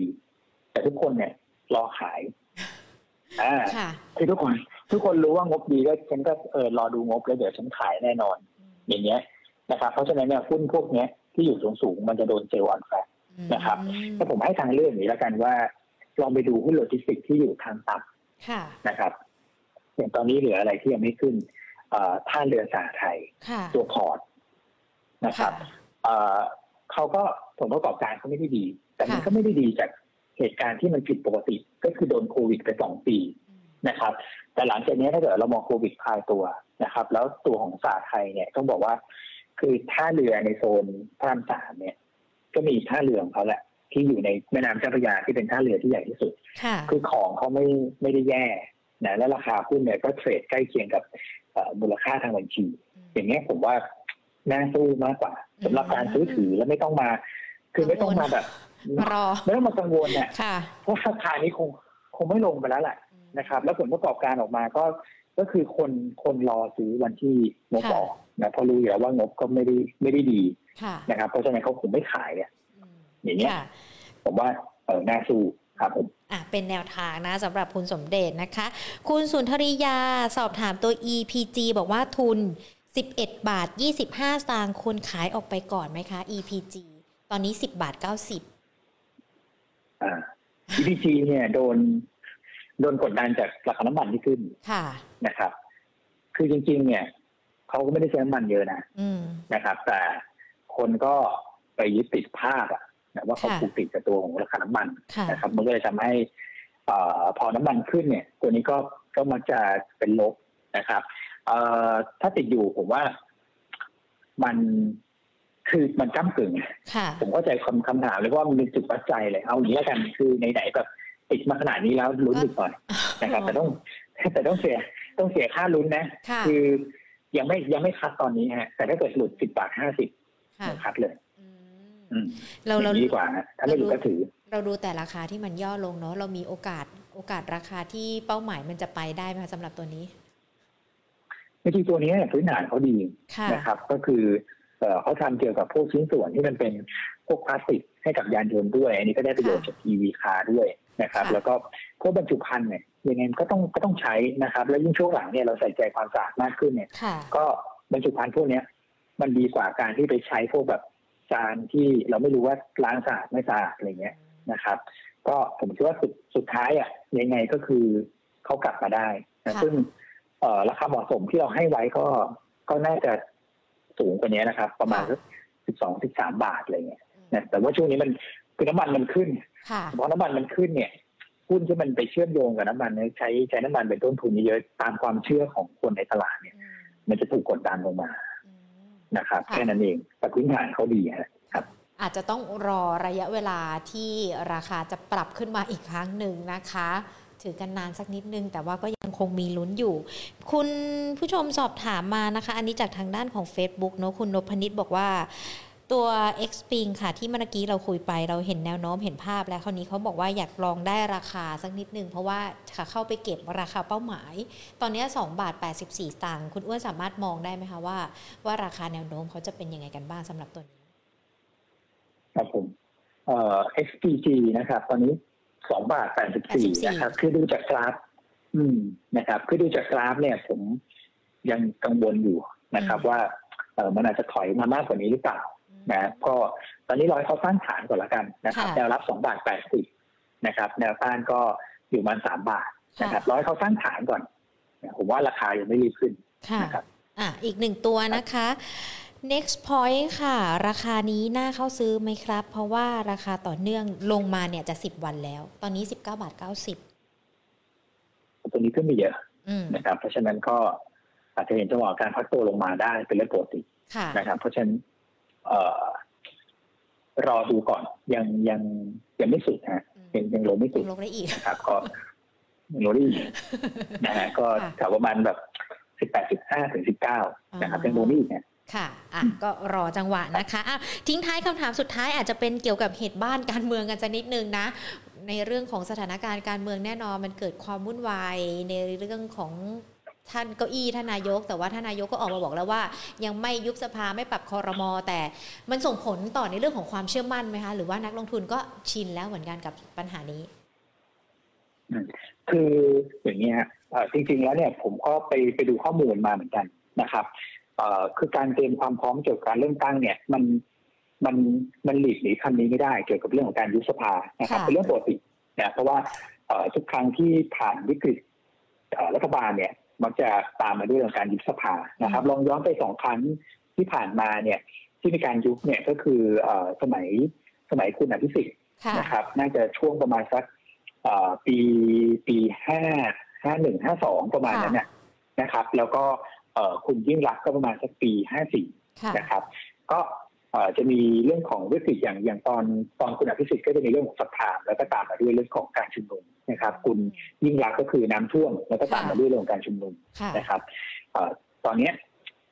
แต่ทุกคนเนี่ยรอขายอ่าคือทุกคน ทุกคนรู้ว่างบดีก็ฉันก็เออรอดูงบแล้วเดี๋ยวฉันขายแน่นอน อย่างเงี้ยนะครับ เพราะฉะนั้นเนี่ยหุ้นพวกเนี้ยที่อยู่สูงๆมันจะโดน sell on fact นะครับถ้าผมให้ทางเลือกนี้แล้วกันว่า ลองไปดูหุ้นโลจิสติกที่อยู่ทางต่ำนะครับอย่างตอนนี้เหลืออะไรที่ยังไม่ขึ้น ท่าเรือสหไทยตัว PORT นะครับเขาก็ผลประกอบการเขาไม่ได้ดี แต่มันก็ไม่ได้ดีจากเหตุการณ์ที่มันผิดปกติ ก็คือโดนโควิดไปสองปีนะครับ แต่หลังจากนี้ถ้าเกิดเรามองโควิดคลายตัวนะครับ แล้วตัวของสาไทยเนี่ยต้องบอกว่า คือท่าเรือในโซนพระรามสามเนี่ย ก็มีท่าเรือของเขาแหละที่อยู่ในแม่น้ำเจ้าพระยาที่เป็นท่าเรือที่ใหญ่ที่สุด คือของเขาไม่ไม่ได้แย่นะและราคาหุ้นเนี่ยก็เทรดใกล้เคียงกับ มูลค่าทางบัญชี อย่างนี้ผมว่าน่าสู้มากกว่าสำหรับการซื้อถือแล้วไม่ต้องมา คือไม่ต้องมาแบบรอไม่ต้องมากังวลเนี่ยเพราะราคานี้คงคงไม่ลงไปแล้วแหละนะครับ แล้วผลประกอบการออกมาก็ก็คือคนคนรอซื้อวันที่งบออกนะพอรู้อยู่แล้วว่างบก็ไม่ได้ไม่ได้ดีนะครับเพราะฉะนั้นเขาคงไม่ขายอะอย่างเงี้ยผมว่าเออน่าสู้ครับผม อะเป็นแนวทางนะสำหรับคุณสมเด็จนะคะ คุณสุนทริยาสอบถามตัว EPG บอกว่าทุน 11 บาท 25 สตางค์ควรขายออกไปก่อนไหมคะ EPG ตอนนี้ 10 บาท 90อ่า EPG เนี่ยโดนโดนกดดันจากราคาน้ำมันที่ขึ้น ค่ะ นะครับ คือจริง ๆ เนี่ยเขาก็ไม่ได้ใช้น้ำมันเยอะนะนะครับ แต่คนก็ไปยึดติดภาพอะ นะว่าเขาผูกติดกับตัวของราคาน้ำมันนะครับ มันก็เลยทำให้อพอน้ำมันขึ้นเนี่ย ตัวนี้ก็ก็มักจะเป็นลบนะครับถ้าติดอยู่ผมว่ามันคือมันก้ากึ่งผมเข้าใจคำคำถามเลยว่ามันเป็นจุดวัดใจเลย เอาอย่างนี้กันคือไหนๆแบบติดมาขนาดนี้แล้วลุ้นอีกหน่อยนะครับ แต่ต้องแต่ต้องเสียต้องเสียค่าลุ้นนะ คือยังไม่ยังไม่คัดตอนนี้ฮะ แต่ถ้าเกิดหลุดสิบบาทห้าสิบคัดเลย เราเราดีกว่าถ้าไม่หลุดก็ถือ เราดูแต่ราคาที่มันย่อลงเนาะเรามีโอกาสโอกาสราคาที่เป้าหมายมันจะไปได้ไหมสำหรับตัวนี้จริงตัวนี้พื้นฐานเขาดีนะครับ ก็คือเขาทำเกี่ยวกับพวกชิ้นส่วนที่มันเป็นพวกพลาสติกให้กับยานยนต์ด้วย อันนี้ก็ได้ประโยชน์จาก EV คาร์ด้วยนะครับ แล้วก็พวกบรรจุภัณฑ์เนี่ยยังไงก็ต้องก็ต้องใช้นะครับ แล้วยิ่งช่วงหลังเนี่ยเราใส่ใจความสะอาดมากขึ้นเนี่ย ก็บรรจุภัณฑ์พวกนี้มันดีกว่าการที่ไปใช้พวกแบบ จานที่เราไม่รู้ว่าล้างสะอาดไม่สะอาดอะไรเงี้ยนะครับ ก็ผมคิดว่าสุดสุดท้ายอะยังไงก็คือเขากลับมาได้นะซึ่งราคาเหมาะสมที่เราให้ไว้ก็ก็น่าจะสูงกว่านี้นะครับ ประมาณสิบสองสิบสามบาทอะไรเงี้ยนะแต่ว่าช่วงนี้มันคือน้ำมันมันขึ้นเพราะน้ำมันมันขึ้นเนี่ยหุ้นที่มันไปเชื่อมโยงกับน้ำมันใช้ใช้น้ำมันเป็นต้นทุนเยอะตามความเชื่อของคนในตลาดเนี่ย มันจะถูกกดดันลงมา นะครับแค่นั้นเองแต่พื้นฐานเขาดีครับอาจจะต้องรอระยะเวลาที่ราคาจะปรับขึ้นมาอีกครั้งหนึ่งนะคะ ถือกันนานสักนิดนึง แต่ว่าก็ยังคงมีลุ้นอยู่ คุณผู้ชมสอบถามมานะคะ อันนี้จากทางด้านของ Facebook เนาะคุณนพนิตบอกว่า ตัว X Ping ค่ะ ที่เมื่อกี้เราคุยไปเราเห็นแนวโน้มเห็นภาพแล้วคราวนี้เขาบอกว่าอยากลองได้ราคาสักนิดนึง เพราะว่าค่ะเข้าไปเก็บราคาเป้าหมาย ตอนนี้2บาท84ตังค์คุณอ้วนสามารถมองได้ไหมคะว่า ว่าราคาแนวโน้มเขาจะเป็นยังไงกันบ้างสำหรับตัวนี้ครับผมเอ่อ XPG นะครับ ตอนนี้สองบาทแปดสิบสี่นะครับ คือดูจากกราฟ อืมนะครับ คือดูจากกราฟเนี่ย ผมยังกังวลอยู่นะครับ ว่าเออมันอาจจะถอยมามากกว่านี้หรือเปล่า นะก็ตอนนี้รอยเขาสร้างฐานก่อนละกันนะครับแนวรับสองบาทแปดสิบนะครับ แนวต้านก็อยู่ประมาณสามบาทนะครับร้อยเขาสร้างฐานก่อน ผมว่าราคายังไม่รีบขึ้นนะครับอะอีกหนึ่งตัวนะคะ next point ค่ะ ราคานี้น่าเข้าซื้อไหมครับ เพราะว่าราคาต่อเนื่องลงมาเนี่ยจะสิบวันแล้ว ตอนนี้สิบเก้าบาทเก้าสิบตัวนี้ขึ้นไปเยอะนะครับ เพราะฉะนั้นก็อาจจะเห็นจังหวะการพักตัวลงมาได้เป็นเรื่องปกตินะครับ เพราะฉะนั้นเอ่อ รอดูก่อนยังยังยังไม่สุดฮะยังยังลงไม่สุดลงได้อีกนะครับ ก็ลงได้อีกนะฮะก็แถวประมาณแบบสิบแปดสิบห้าถึงสิบเก้านะครับยังลงได้อีกเนี่ยค่ะ อะ ก็รอจังหวะนะคะ อะ ทิ้งท้ายคำถามสุดท้ายอาจจะเป็นเกี่ยวกับเหตุบ้านการเมืองกันจะนิดนึงนะ ในเรื่องของสถานการณ์การเมืองแน่นอนมันเกิดความวุ่นวายในเรื่องของ ท่านเก้าอี้ท่านนายก แต่ว่าท่านนายกก็ออกมาบอกแล้วว่า ยังไม่ยุบสภาไม่ปรับคอรมอแต่มันส่งผลต่อในเรื่องของความเชื่อมั่นไหมคะ หรือว่านักลงทุนก็ชินแล้วเหมือนกันกับปัญหานี้ คืออย่างนี้ฮะจริง ๆ แล้วเนี่ยผมก็ไปไปดูข้อมูลมาเหมือนกันนะครับคือการเตรียมความพร้อมเกี่ยวกับการเลือกตั้งเนี่ย มันมันมันหลีกหนีคำนี้ไม่ได้เกี่ยวกับเรื่องของการยุบสภานะครับเป็นเรื่องปกตินะเพราะว่าทุกครั้งที่ผ่านวิกฤตรัฐบาลเนี่ย มักจะตามมาด้วยเรื่องการยุบสภานะครับ ลองย้อนไปสองครั้งที่ผ่านมาเนี่ยที่มีการยุบเนี่ยก็คือสมัยสมัยคุณอภิสิทธิ์นะครับ น่าจะช่วงประมาณสักปีปีห้าห้าหนึ่งห้าสองประมาณนั้นนะครับ แล้วก็คุณยิ่งรักก็ประมาณสักปีห้าสี่นะครับ ก็ จะมีเรื่องของวิกฤตอย่างอย่างตอนตอนคุณอภิสิทธิ์ก็จะมีเรื่องของสัปดาห์แล้วก็ตามมาด้วยเรื่องของการชุมนุมนะครับ คุณยิ่งรักก็คือน้ำท่วมแล้วก็ตามมาด้วยเรื่องการชุมนุมนะครับตอนนี้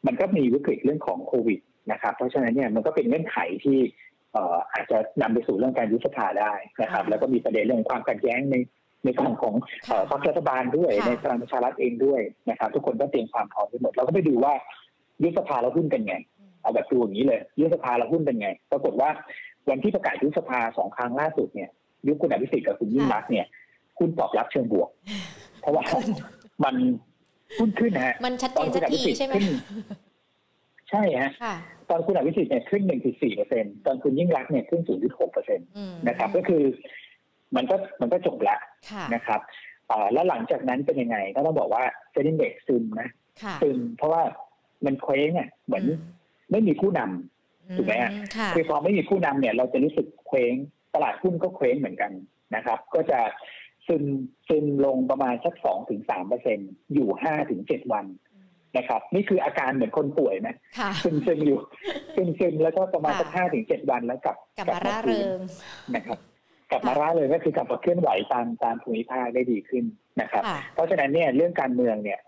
มันก็มีวิกฤตเรื่องของโควิดนะครับ เพราะฉะนั้นเนี่ยมันก็เป็นเงื่อนไขที่อาจจะนำไปสู่เรื่องการยุบสภาได้นะครับ แล้วก็มีประเด็นเรื่องความขัดแย้งในในฝั่งของพรรครัฐบาลด้วยในพลังประชารัฐเองด้วยนะครับ ทุกคนก็เตรียมความพร้อมไปหมดเราก็ไปดูว่ายุบสภาเราหุ้นเป็นไง เอาแบบดูอย่างนี้เลยยุบสภาเราหุ้นเป็นไง ปรากฏว่าวันที่ประกาศยุบสภาสองครั้งล่าสุดเนี่ย ยุบคุณอภิสิทธิ์กับคุณยิ่งรักเนี่ยหุ้นตอบรับเชิงบวก เพราะว่ามันหุ้นขึ้นฮะมันชัดเจนสักทีใช่ไหมใช่ฮะตอนคุณอภิสิทธิ์เนี่ยขึ้นหนึ่งจุดสี่เปอร์เซ็นตอนคุณยิ่งรักเนี่ยขึ้นศูนย์จุดหกเปอร์เซ็นต์นะครับ ก็คือ มันก็มันก็จบแล้วนะครับแล้วหลังจากนั้นเป็นยังไงก็ต้องบอกว่าเซ็นดิเด็กซึมนะซึมเพราะว่ามันเคว้งอะเหมือน ไม่มีผู้นำถูกไหมอะคือพอไม่มีผู้นำเนี่ย เราจะรู้สึกเคว้งตลาดหุ้นก็เคว้งเหมือนกันนะครับ ก็จะซึมซึมลงประมาณสักสองถึงสามเปอร์เซ็นอยู่ห้าถึงเจ็ดวันนะครับ นี่คืออาการเหมือนคนป่วยนะซึมซึมอยู่ซึมซึมแล้วก็ประมาณสักห้าถึงเจ็ดวันแล้วกลับกลับมาร่าเริงนะครับ กลับมาร่าเลยก็คือกลับมาเคลื่อนไหวตามตามภูมิภาคได้ดีขึ้นนะครับ เพราะฉะนั้นเนี่ยเรื่องการเมืองเนี่ย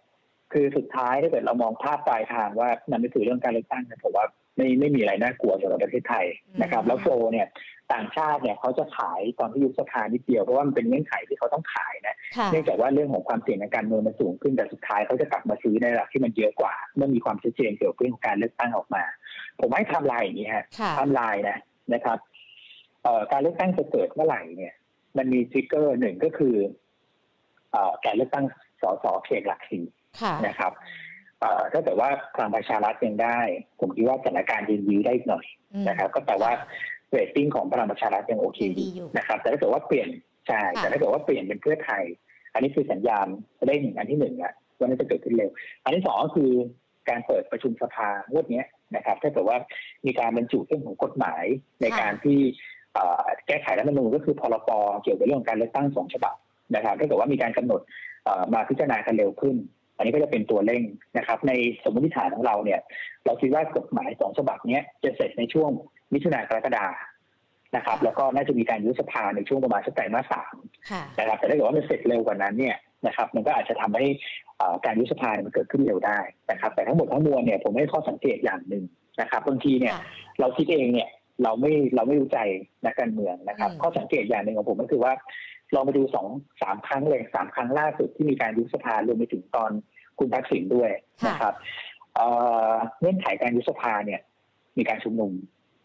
คือสุดท้ายถ้าเกิดเรามองภาพปลายทางว่ามันไม่ถือเรื่องการเลือกตั้งนะผมว่าไม่ไม่มีอะไรน่ากลัวสำหรับประเทศไทยนะครับ แล้วโฟเนี่ยต่างชาติเนี่ยเขาจะขายตอนที่ยุบสภานิดเดียวเพราะว่ามันเป็นเงื่อนไขที่เขาต้องขายนะเนื่องจากว่าเรื่องของความเสี่ยงในการเมืองมันสูงขึ้นแต่สุดท้ายเขาจะกลับมาซื้อในระดับที่มันเยอะกว่า เมื่อมีความชัดเจนเกี่ยวกับเรื่องการเลือกตั้งออกมา ผมให้ทำลายอย่างนี้ฮะทำลายนะนะครับการเลือกตั้งจะเกิดเมื่อไหร่เนี่ย มันมี trigger หนึ่งก็คือการเลือกตั้งสสเขตหลักสี่ นะครับถ้าแต่ว่าพลังประชารัฐยังได้ ผมคิดว่าสถานการณ์ยืนยื้อได้หน่อยนะครับ ก็แต่ว่าเรตติ้งของพลังประชารัฐยังโอเคอยู่นะครับ แต่ถ้าเกิดว่าเปลี่ยนใช่แต่ถ้าเกิดว่าเปลี่ยนเป็นเพื่อไทย อันนี้คือสัญญาณเร่งอันที่หนึ่งอะว่าน่าจะเกิดขึ้นเร็ว อันที่สองก็คือการเปิดประชุมสภางวดนี้นะครับ ถ้าเกิดว่ามีการบรรจุเรื่องของกฎหมายในการที่แก้ไขรัฐธรรมนูญก็คือพรปเกี่ยวกับเรื่องการเลือกตั้งสองฉบับนะครับ ถ้าเกิดว่ามีการกำหนดมาพิจารณากันเร็วขึ้น อันนี้ก็จะเป็นตัวเร่งนะครับ ในสมมติฐานของเราเนี่ย เราคิดว่ากฎหมายสองฉบับนี้จะเสร็จในช่วงมิถุนากรกฎานะครับ แล้วก็น่าจะมีการยุบสภาในช่วงประมาณสักไตรมาสสามนะครับแต่ถ้าเกิดว่ามันเสร็จเร็วกว่านั้นเนี่ยนะครับ มันก็อาจจะทำให้การยุบสภามันเกิดขึ้นเร็วได้นะครับ แต่ทั้งหมดทั้งมวลเนี่ยผมให้ข้อสังเกตอย่างหนึ่งนะครับบางทีเนี่ย เราคิดเองเนี่ยเราไม่เราไม่รู้ใจนักการเมืองนะครับ ข้อสังเกตอย่างหนึ่งของผมก็คือว่า ลองไปดูสองสามครั้งเลยสามครั้งล่าสุดที่มีการยุบสภารวมไปถึงตอนคุณทักษิณด้วยนะครับเงื่อนไขการยุบสภาเนี่ย มีการชุมนุม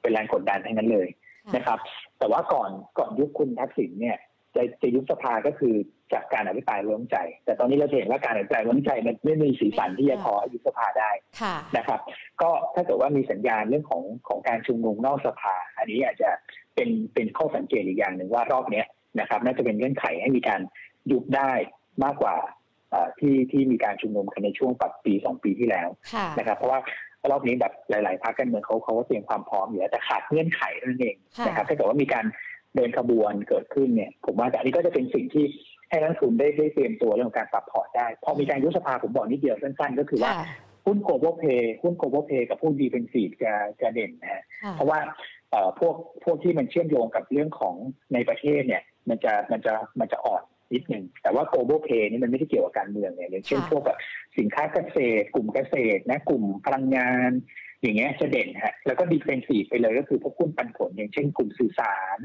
เป็นแรงกดดันทั้งนั้นเลยนะครับ แต่ว่าก่อนก่อนยุบคุณทักษิณเนี่ยจะจะยุบสภาก็คือจากการอภิปรายไว้วางใจ แต่ตอนนี้เราเห็นว่าการอภิปรายไว้วางใจมันไม่มีสีสันที่จะพอยุบสภาได้นะครับ ก็ถ้าเกิดว่ามีสัญญาณเรื่องของของการชุมนุมนอกสภา อันนี้อาจจะเป็นเป็นข้อสังเกตอีกอย่างหนึ่งว่ารอบเนี้ย นะครับน่าจะเป็นเงื่อนไขให้มีการยุบได้มากกว่าที่ที่มีการชุมนุมกันในช่วงปัดปีสองปีที่แล้วนะครับ เพราะว่ารอบนี้แบบหลาย ๆพรรคการเมืองเขาเขาก็เตรียมความพร้อมอยู่แล้วแต่ขาดเงื่อนไขนั่นเองนะครับถ้าเกิดว่ามีการเดินขบวนเกิดขึ้นเนี่ย ผมว่าอันนี้ก็จะเป็นสิ่งที่ให้นักทุนได้ได้เตรียมตัวเรื่องการปรับพอร์ตได้ พอมีการยุบสภาผมบอกนิดเดียวสั้น ๆ ก็คือว่าหุ้นโกลบอลเพย์หุ้นโกลบอลเพย์กับหุ้นดีเป็นสีจะจะเด่นนะฮะเพราะว่าเอ่อพวกพวกที่มันเชื่อมโยงกับเรื่องของในประเทศเนี่ย มันจะมันจะมันจะอ่อนนิดหนึ่งแต่ว่า global pay นี่มันไม่ได้เกี่ยวกับการเมืองเนี่ยอย่างเช่นพวกแบบสินค้าเกษตร กลุ่มเกษตรนะกลุ่มพลังงาน อย่างเงี้ยจะเด่นฮะแล้วก็ defensive ไปเลยก็คือพวกหุ้นปันผล อย่างเช่นกลุ่มสื่อสาร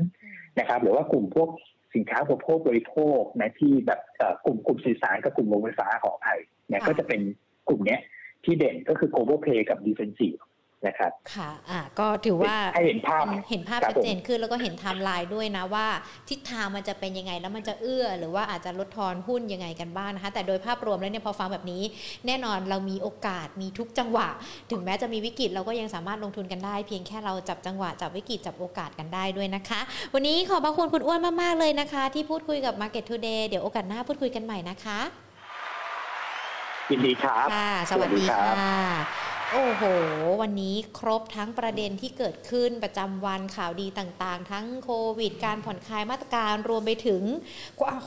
นะครับ หรือว่ากลุ่มพวกสินค้าอุปโภคบริโภคนะที่แบบกลุ่มกลุ่มสื่อสารกับกลุ่มโรงไฟฟ้าของไทยเนี่ยก็จะเป็นกลุ่มเนี้ยที่เด่นก็คือ global play กับ defensive นะครับ ค่ะ อ่า ก็ถือว่าให้เห็นภาพ เห็นภาพชัดเจนขึ้นแล้วก็เห็นไทม์ไลน์ด้วยนะว่า ทิศทางมันจะเป็นยังไงแล้วมันจะเอื้อ หรือว่าอาจจะลดทอนหุ้นยังไงกันบ้างนะคะ แต่โดยภาพรวมแล้วเนี่ยพอฟังแบบนี้ แน่นอนเรามีโอกาสมีทุกจังหวะ ถึงแม้จะมีวิกฤตเราก็ยังสามารถลงทุนกันได้ เพียงแค่เราจับจังหวะจับวิกฤตจับโอกาสกันได้ด้วยนะคะ วันนี้ขอบพระคุณคุณอ้วนมากๆเลยนะคะ ที่พูดคุยกับ Market Today เดี๋ยวโอกาสหน้าพูดคุยกันใหม่นะคะยินดีครับ ค่ะ สวัสดีค่ะ โอ้โห วันนี้ครบทั้งประเด็นที่เกิดขึ้นประจำวันข่าวดีต่างๆ ทั้งโควิด การผ่อนคลายมาตรการรวมไปถึง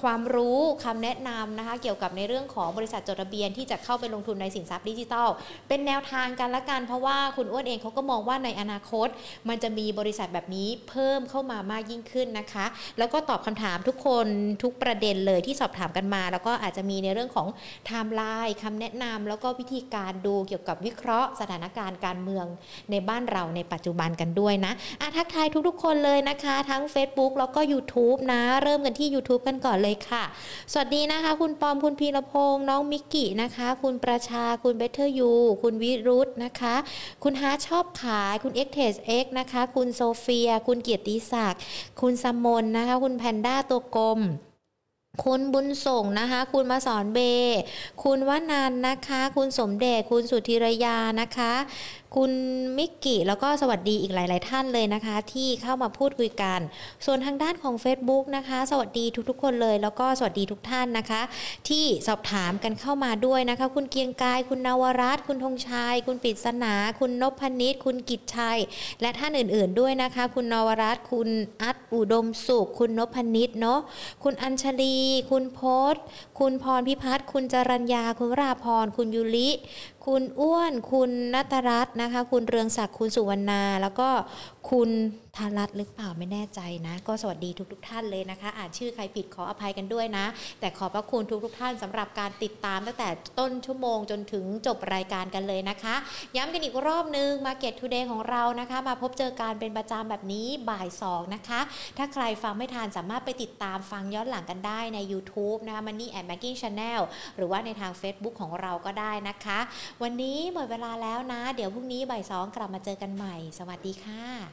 ความรู้คำแนะนำนะคะ เกี่ยวกับในเรื่องของบริษัทจดทะเบียนที่จะเข้าไปลงทุนในสินทรัพย์ดิจิทัล เป็นแนวทางกันละกัน เพราะว่าคุณอ้วนเองเขาก็มองว่าในอนาคต มันจะมีบริษัทแบบนี้เพิ่มเข้ามามากยิ่งขึ้นนะคะ แล้วก็ตอบคำถามทุกคนทุกประเด็นเลยที่สอบถามกันมา แล้วก็อาจจะมีในเรื่องของไทม์ไลน์คำแนะนำแล้วก็วิธีการดูเกี่ยวกับวิเคราะห์สถานการณ์การเมืองในบ้านเราในปัจจุบันกันด้วยนะอาทักทายทุกๆ คนเลยนะคะ ทั้ง Facebook แล้วก็ YouTube นะ เริ่มกันที่ YouTube กันก่อนเลยค่ะ สวัสดีนะคะ คุณปอมคุณพีรพงษ์น้องมิกกี้นะคะ คุณประชาคุณเบเทอร์ยูคุณวิรุธนะคะ คุณฮาชอบขาย คุณเอ็กเทสเอ็กนะคะ คุณโซเฟีย คุณเกียรติศักดิ์คุณสมนนะคะ คุณแพนด้าตัวกลม คุณบุญส่งนะคะ คุณมาสอนเบ คุณวนันนะคะ คุณสมเด็จ คุณสุธิรยานะคะคุณมิกกี้แล้วก็สวัสดีอีกหลาย ๆ ท่านเลยนะคะ ที่เข้ามาพูดคุยกัน ส่วนทางด้านของ Facebook นะคะ สวัสดีทุก ๆ คนเลย แล้วก็สวัสดีทุกท่านนะคะ ที่สอบถามกันเข้ามาด้วยนะคะ คุณเกียงกาย คุณนวรัตน์คุณธงชัย คุณปิศนา คุณนพนิษคุณกิจชัย และท่านอื่น ๆ ด้วยนะคะ คุณนวรัตน์คุณอัดอุดมสุข คุณนพนิษเนาะคุณอัญชลี คุณโพศคุณพรพิพัฒน์คุณจรัญญา คุณราพร คุณยุลิ คุณอ้วน คุณนัทรัตน์นะคะ คุณเรืองศักดิ์ คุณสุวรรณา แล้วก็คุณ ทารัตหรือเปล่าไม่แน่ใจนะ ก็สวัสดีทุกทท่านเลยนะคะ อ่านชื่อใครผิดขออภัยกันด้วยนะ แต่ขอบพระคุณทุกทท่านสำหรับการติดตามตั้งแต่ต้นชั่วโมงจนถึงจบรายการกันเลยนะคะ ย้ำกันอีกรอบนึง Market Today ของเรานะคะ มาพบเจอการเป็นประจำแบบนี้บ่าย2นะคะ ถ้าใครฟังไม่ทันสามารถไปติดตามฟังย้อนหลังกันได้ใน YouTube นะคะ Money and Banking Channel หรือว่าในทาง Facebook ของเราก็ได้นะคะ วันนี้หมดเวลาแล้วนะ เดี๋ยวพรุ่งนี้บ่ายสองกลับมาเจอกันใหม่ สวัสดีค่ะ